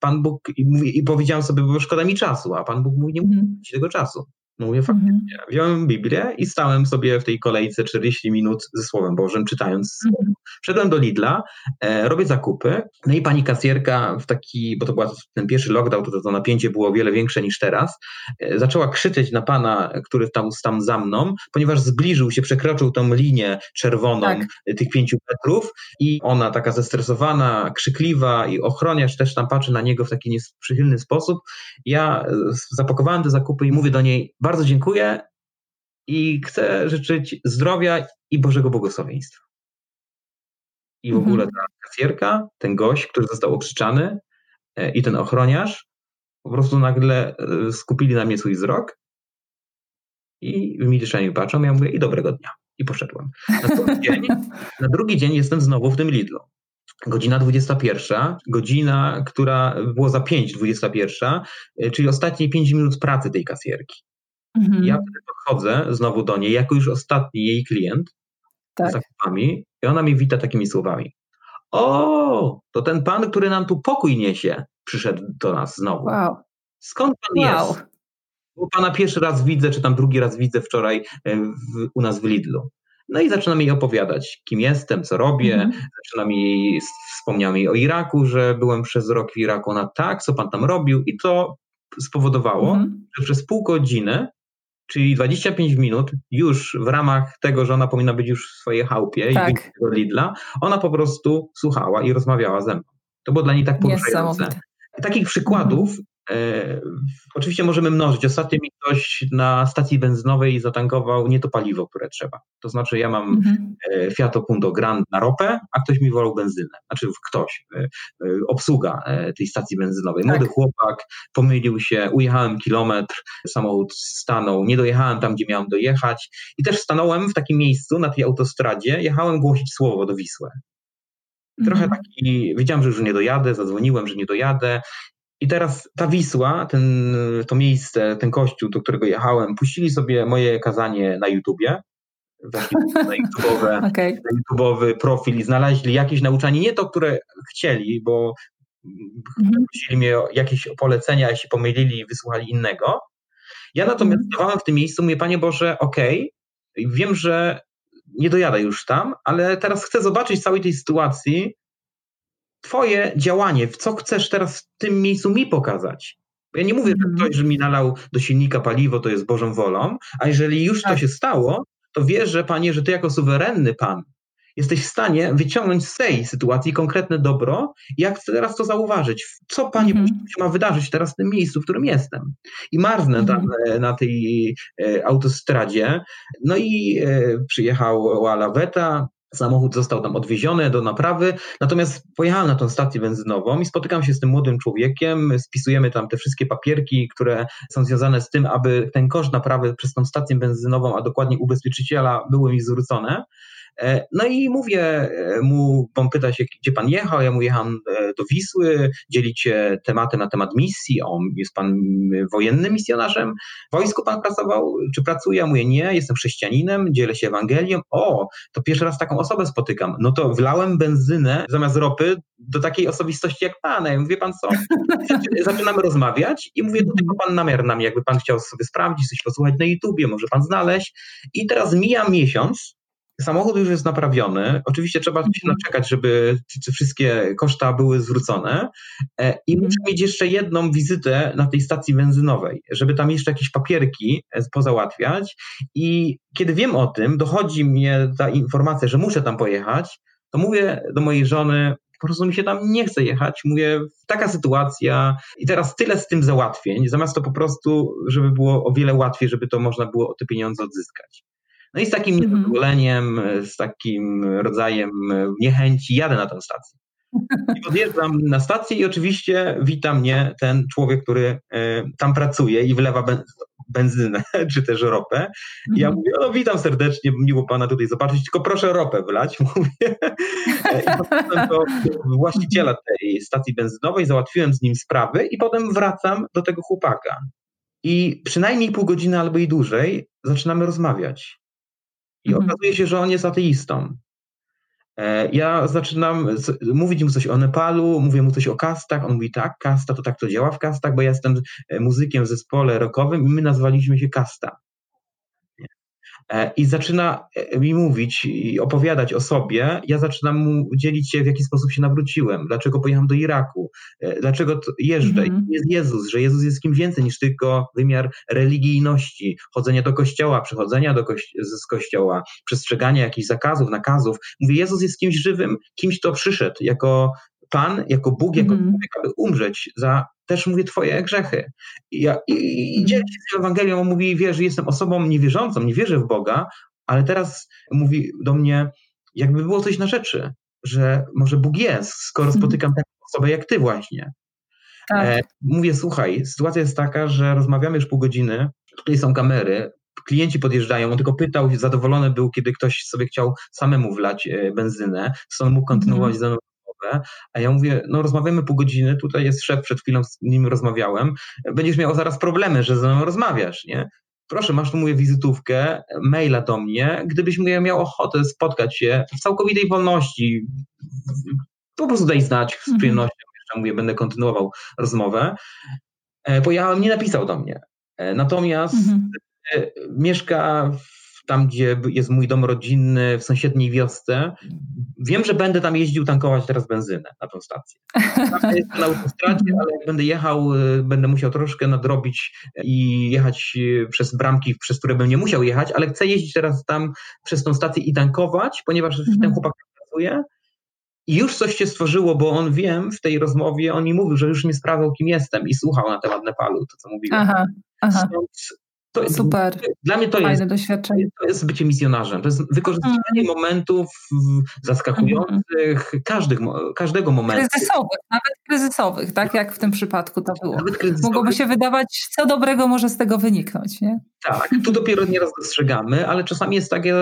Pan Bóg, i, mówi, i powiedziałem sobie, bo szkoda mi czasu, a Pan Bóg mówi, nie musi mhm. tego czasu. No mówię, faktycznie. Mhm. Wziąłem Biblię i stałem sobie w tej kolejce 40 minut ze Słowem Bożym, czytając mhm. Wszedłem do Lidla, e, robię zakupy, no i pani kasjerka w taki, bo to był ten pierwszy lockdown, to to napięcie było o wiele większe niż teraz, e, zaczęła krzyczeć na pana, który tam, tam za mną, ponieważ zbliżył się, przekroczył tą linię czerwoną tak. tych pięciu metrów i ona taka zestresowana, krzykliwa i ochroniarz też tam patrzy na niego w taki nieprzychylny sposób. Ja e, zapakowałem te zakupy i mówię do niej, bardzo dziękuję i chcę życzyć zdrowia i Bożego błogosławieństwa. I w ogóle mhm. ta kasjerka, ten gość, który został okrzyczany e, i ten ochroniarz po prostu nagle e, skupili na mnie swój wzrok i w milczeniu patrzą. Ja mówię i dobrego dnia. I poszedłem. Na drugi dzień, na drugi dzień jestem znowu w tym Lidlu. Godzina 21, godzina, która była za 5, 21, e, czyli ostatnie 5 minut pracy tej kasjerki. Mhm. Ja wtedy podchodzę znowu do niej, jako już ostatni jej klient, tak. z zakupami, i ona mi wita takimi słowami. O, to ten pan, który nam tu pokój niesie, przyszedł do nas znowu. Wow. Skąd pan wow. jest? Bo pana pierwszy raz widzę, czy tam drugi raz widzę wczoraj e, w, u nas w Lidlu. No i zaczyna mi opowiadać, kim jestem, co robię. Mm -hmm. Zaczyna mi, wspomniał mi o Iraku, że byłem przez rok w Iraku. Ona tak, co pan tam robił? I to spowodowało, mm że przez pół godziny czyli 25 minut już w ramach tego, że ona powinna być już w swojej chałupie tak. i do Lidla, ona po prostu słuchała i rozmawiała ze mną. To było dla niej tak poruszające. Takich przykładów. E, oczywiście możemy mnożyć. Ostatnio mi ktoś na stacji benzynowej zatankował nie to paliwo, które trzeba. To znaczy ja mam mhm. E, Fiat Punto Grand na ropę, a ktoś mi wolał benzynę. Znaczy ktoś, e, obsługa tej stacji benzynowej. Tak. Młody chłopak, pomylił się, ujechałem kilometr, samochód stanął, nie dojechałem tam, gdzie miałem dojechać i też stanąłem w takim miejscu na tej autostradzie, jechałem głosić słowo do Wisły. Trochę mhm. taki, wiedziałem, że już nie dojadę, zadzwoniłem, że nie dojadę i teraz ta Wisła, ten, to miejsce, ten kościół, do którego jechałem, puścili sobie moje kazanie na YouTubie. Na, YouTube'owe, okay. na YouTube'owy profil i znaleźli jakieś nauczanie, nie to, które chcieli, bo mhm. prosili mnie o jakieś polecenia, jeśli pomylili, wysłuchali innego. Ja natomiast mhm. stawałem w tym miejscu, mówię, Panie Boże, okej, okay, wiem, że nie dojadę już tam, ale teraz chcę zobaczyć całej tej sytuacji, Twoje działanie, w co chcesz teraz w tym miejscu mi pokazać. Ja nie mówię, że mhm. ktoś, że mi nalał do silnika paliwo, to jest Bożą wolą, a jeżeli już tak. to się stało, to wiesz, że Panie, że Ty jako suwerenny Pan jesteś w stanie wyciągnąć z tej sytuacji konkretne dobro, jak chcę teraz to zauważyć. Co, Panie, mm ma wydarzyć teraz w tym miejscu, w którym jestem? I marznę mm tam e, na tej e, autostradzie. No i e, przyjechała laweta, Samochód został tam odwieziony do naprawy, natomiast pojechałem na tą stację benzynową i spotykam się z tym młodym człowiekiem, spisujemy tam te wszystkie papierki, które są związane z tym, aby ten koszt naprawy przez tą stację benzynową, a dokładnie ubezpieczyciela były mi zwrócone. E, no i mówię e, mu, on pyta się, gdzie pan jechał, ja mu jechałem e, do Wisły, dzielicie tematy na temat misji, on jest pan wojennym misjonarzem, w wojsku pan pracował, czy pracuje? Ja mówię, nie, jestem chrześcijaninem, dzielę się Ewangelią, o, to pierwszy raz taką osobę spotykam, no to wlałem benzynę zamiast ropy do takiej osobistości jak pan, ja mówię, pan co, zaczynamy rozmawiać i mówię, to tylko pan namiar na mnie, jakby pan chciał sobie sprawdzić, coś posłuchać na YouTubie, może pan znaleźć. I teraz mija miesiąc, Samochód już jest naprawiony. Oczywiście trzeba się mhm. naczekać, żeby te wszystkie koszta były zwrócone. E, I mhm. muszę mieć jeszcze jedną wizytę na tej stacji benzynowej, żeby tam jeszcze jakieś papierki e, pozałatwiać. I kiedy wiem o tym, dochodzi mnie ta informacja, że muszę tam pojechać, to mówię do mojej żony, po prostu mi się tam nie chce jechać. Mówię, taka sytuacja i teraz tyle z tym załatwień, zamiast to po prostu, żeby było o wiele łatwiej, żeby to można było te pieniądze odzyskać. No i z takim mhm. niezadowoleniem, z takim rodzajem niechęci jadę na tę stację. I podjeżdżam na stację i oczywiście wita mnie ten człowiek, który e, tam pracuje i wlewa benzynę czy też ropę. I ja mhm. mówię, no witam serdecznie, miło pana tutaj zobaczyć, tylko proszę ropę wlać, mówię. E, I potem do właściciela tej stacji benzynowej, załatwiłem z nim sprawy i potem wracam do tego chłopaka. I przynajmniej pół godziny albo i dłużej zaczynamy rozmawiać. I mhm. okazuje się, że on jest ateistą. E, ja zaczynam mówić mu coś o Nepalu, mówię mu coś o kastach, on mówi tak, kasta to tak to działa w kastach, bo ja jestem e, muzykiem w zespole rockowym i my nazwaliśmy się kasta. E, I zaczyna mi mówić i opowiadać o sobie. Ja zaczynam mu dzielić się, w jaki sposób się nawróciłem, dlaczego pojechałem do Iraku, dlaczego jeżdżę. Mm -hmm. Jest Jezus, że Jezus jest kim więcej niż tylko wymiar religijności, chodzenia do kościoła, przychodzenia do kości z kościoła, przestrzegania jakichś zakazów, nakazów. Mówię, Jezus jest kimś żywym, kimś, kto przyszedł jako Pan, jako Bóg, jako mm -hmm. człowiek, aby umrzeć za też mówię twoje grzechy. I, ja, i, i dzieli się z Ewangelią, mówi, wiesz, jestem osobą niewierzącą, nie wierzę w Boga, ale teraz mówi do mnie, jakby było coś na rzeczy, że może Bóg jest, skoro mhm. spotykam taką osobę jak ty właśnie. Tak. E, mówię, słuchaj, sytuacja jest taka, że rozmawiamy już pół godziny, tutaj są kamery, klienci podjeżdżają, on tylko pytał, zadowolony był, kiedy ktoś sobie chciał samemu wlać e, benzynę, stąd mógł kontynuować mm. Rozmowę, a ja mówię, no rozmawiamy pół godziny, tutaj jest szef, przed chwilą z nim rozmawiałem, będziesz miał zaraz problemy, że ze mną rozmawiasz, nie? Proszę, masz tu mówię wizytówkę, maila do mnie, gdybyś mówię, miał ochotę spotkać się w całkowitej wolności, po prostu daj znać z mhm. przyjemnością, jeszcze mówię, będę kontynuował rozmowę, e, bo ja nie napisał do mnie. E, natomiast mhm. E, mieszka w tam gdzie jest mój dom rodzinny, w sąsiedniej wiosce. Wiem, że będę tam jeździł tankować teraz benzynę na tą stację. Tam jest na autostradzie, ale jak będę jechał, y, będę musiał troszkę nadrobić i jechać y, przez bramki, przez które bym nie musiał jechać, ale chcę jeździć teraz tam przez tą stację i tankować, ponieważ mhm. ten chłopak pracuje. I już coś się stworzyło, bo on wiem w tej rozmowie, on mi mówił, że już nie sprawdzał, kim jestem i słuchał na temat Nepalu, to co mówiłem. Aha, aha. Stąd to, Super. Dla mnie to Fajne jest, doświadczenie. to jest bycie misjonarzem. To jest wykorzystywanie mm. momentów zaskakujących, mm. każdych, każdego momentu. Kryzysowych, nawet kryzysowych, tak jak w tym przypadku to było. Mogłoby się wydawać, co dobrego może z tego wyniknąć. Nie? Tak, tu dopiero nieraz dostrzegamy, ale czasami jest takie,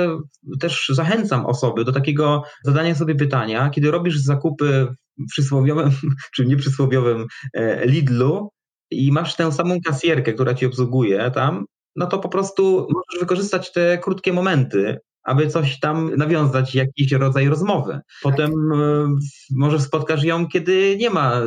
też zachęcam osoby do takiego zadania sobie pytania, kiedy robisz zakupy w przysłowiowym, czy nieprzysłowiowym e, Lidlu, i masz tę samą kasjerkę, która ci obsługuje tam, no to po prostu możesz wykorzystać te krótkie momenty, aby coś tam nawiązać, jakiś rodzaj rozmowy. Potem tak. może spotkasz ją, kiedy nie ma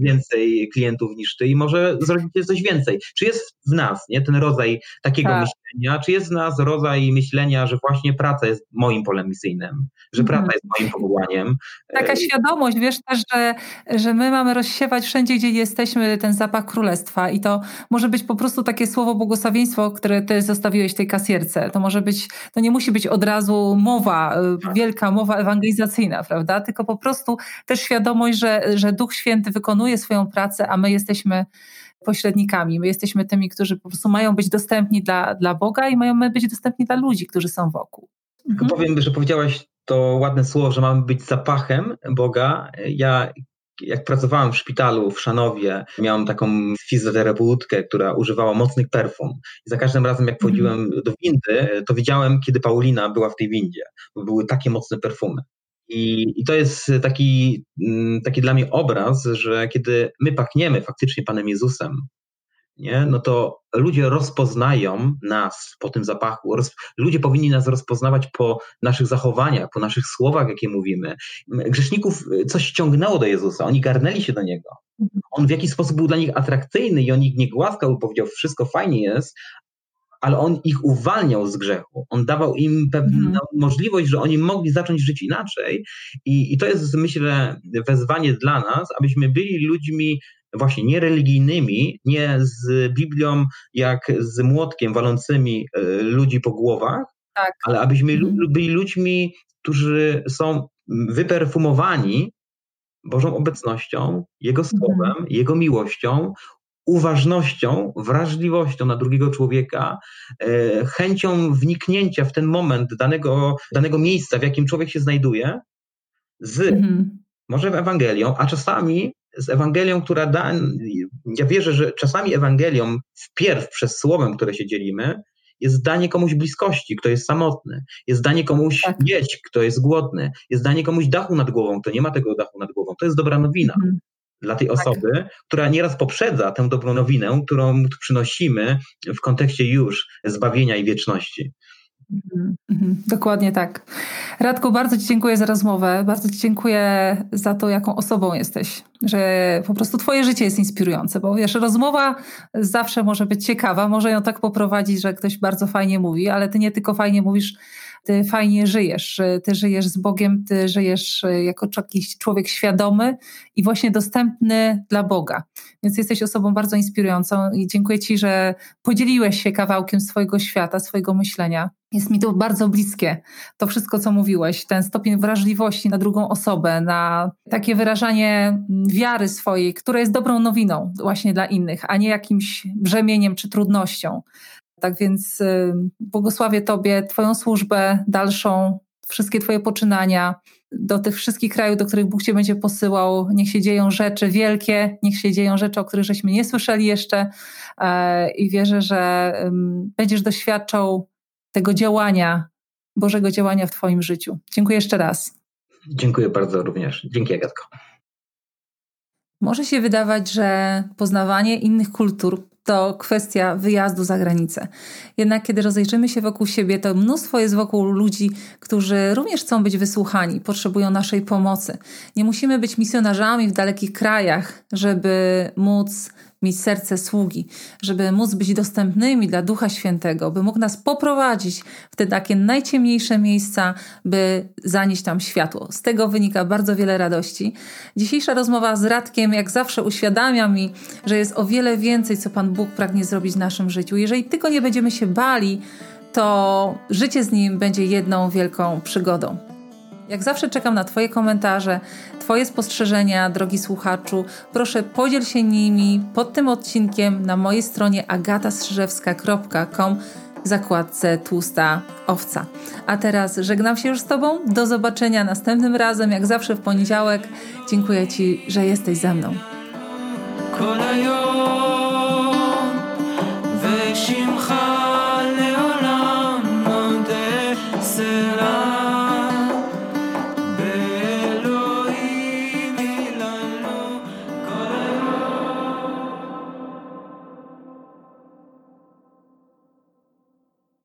więcej klientów niż ty i może zrobić coś więcej. Czy jest w nas nie, ten rodzaj takiego tak. myślenia, czy jest w nas rodzaj myślenia, że właśnie praca jest moim polem misyjnym, że praca mhm. jest moim powołaniem. Taka e, świadomość, wiesz też, że, że my mamy rozsiewać wszędzie, gdzie jesteśmy ten zapach królestwa i to może być po prostu takie słowo błogosławieństwo, które ty zostawiłeś tej kasierce. To może być, to nie musi być od razu mowa, y, tak. wielka mowa ewangelizacyjna, prawda? Tylko po prostu też świadomość, że, że Duch Święty wykonuje swoją pracę, a my jesteśmy pośrednikami. My jesteśmy tymi, którzy po prostu mają być dostępni dla, dla Boga i mają być dostępni dla ludzi, którzy są wokół. Mhm. Powiem, że powiedziałaś to ładne słowo, że mamy być zapachem Boga. Ja jak pracowałem w szpitalu w Szanowie, miałem taką fizjoterapeutkę, która używała mocnych perfum. I za każdym razem, jak wchodziłem mm. do windy, to widziałem, kiedy Paulina była w tej windzie, bo były takie mocne perfumy. I, I, to jest taki, mm, taki dla mnie obraz, że kiedy my pachniemy faktycznie Panem Jezusem, nie? no to ludzie rozpoznają nas po tym zapachu. Roz, ludzie powinni nas rozpoznawać po naszych zachowaniach, po naszych słowach, jakie mówimy. Grzeszników coś ściągnęło do Jezusa, oni garnęli się do Niego. On w jakiś sposób był dla nich atrakcyjny i on ich nie głaskał i powiedział, wszystko fajnie jest, ale on ich uwalniał z grzechu. On dawał im pewną mm. możliwość, że oni mogli zacząć żyć inaczej. I, I to jest, myślę, wezwanie dla nas, abyśmy byli ludźmi właśnie nie religijnymi, nie z Biblią jak z młotkiem walącymi e, ludzi po głowach, tak. ale abyśmy mhm. byli ludźmi, którzy są wyperfumowani Bożą obecnością, Jego słowem, Jego miłością, uważnością, wrażliwością na drugiego człowieka, e, chęcią wniknięcia w ten moment danego, danego miejsca, w jakim człowiek się znajduje, z mhm. może Ewangelią, a czasami z Ewangelią, która da. Ja wierzę, że czasami Ewangelią, wpierw przez słowem, które się dzielimy, jest danie komuś bliskości, kto jest samotny, jest danie komuś tak. jeść, kto jest głodny, jest danie komuś dachu nad głową, kto nie ma tego dachu nad głową. To jest dobra nowina. Mhm. Dla tej tak. osoby, która nieraz poprzedza tę dobrą nowinę, którą przynosimy w kontekście już zbawienia i wieczności. Mhm, mhm. Dokładnie tak. Radku, bardzo Ci dziękuję za rozmowę. Bardzo Ci dziękuję za to, jaką osobą jesteś. Że po prostu Twoje życie jest inspirujące, bo wiesz, rozmowa zawsze może być ciekawa, może ją tak poprowadzić, że ktoś bardzo fajnie mówi, ale Ty nie tylko fajnie mówisz, ty fajnie żyjesz. Ty żyjesz z Bogiem, ty żyjesz e, jako jakiś człowiek świadomy i właśnie dostępny dla Boga. Więc jesteś osobą bardzo inspirującą i dziękuję Ci, że podzieliłeś się kawałkiem swojego świata, swojego myślenia. Jest mi to bardzo bliskie, to wszystko, co mówiłeś, ten stopień wrażliwości na drugą osobę, na takie wyrażanie wiary swojej, które jest dobrą nowiną właśnie dla innych, a nie jakimś brzemieniem czy trudnością. Tak więc błogosławię Tobie, Twoją służbę dalszą, wszystkie Twoje poczynania do tych wszystkich krajów, do których Bóg Cię będzie posyłał. Niech się dzieją rzeczy wielkie, niech się dzieją rzeczy, o których żeśmy nie słyszeli jeszcze e, i wierzę, że będziesz doświadczał tego działania, Bożego działania w Twoim życiu. Dziękuję jeszcze raz. Dziękuję bardzo również. Dzięki Agatko. Może się wydawać, że poznawanie innych kultur to kwestia wyjazdu za granicę. Jednak kiedy rozejrzymy się wokół siebie, to mnóstwo jest wokół ludzi, którzy również chcą być wysłuchani, potrzebują naszej pomocy. Nie musimy być misjonarzami w dalekich krajach, żeby móc mieć serce sługi, żeby móc być dostępnymi dla Ducha Świętego, by mógł nas poprowadzić w te takie najciemniejsze miejsca, by zanieść tam światło. Z tego wynika bardzo wiele radości. Dzisiejsza rozmowa z Radkiem, jak zawsze, uświadamia mi, że jest o wiele więcej, co Pan Bóg pragnie zrobić w naszym życiu. Jeżeli tylko nie będziemy się bali, to życie z Nim będzie jedną wielką przygodą. Jak zawsze czekam na Twoje komentarze, Twoje spostrzeżenia, drogi słuchaczu. Proszę podziel się nimi pod tym odcinkiem na mojej stronie agatastrzyżewska.com w zakładce Tłusta Owca. A teraz żegnam się już z Tobą. Do zobaczenia następnym razem, jak zawsze w poniedziałek. Dziękuję Ci, że jesteś ze mną. Koleją,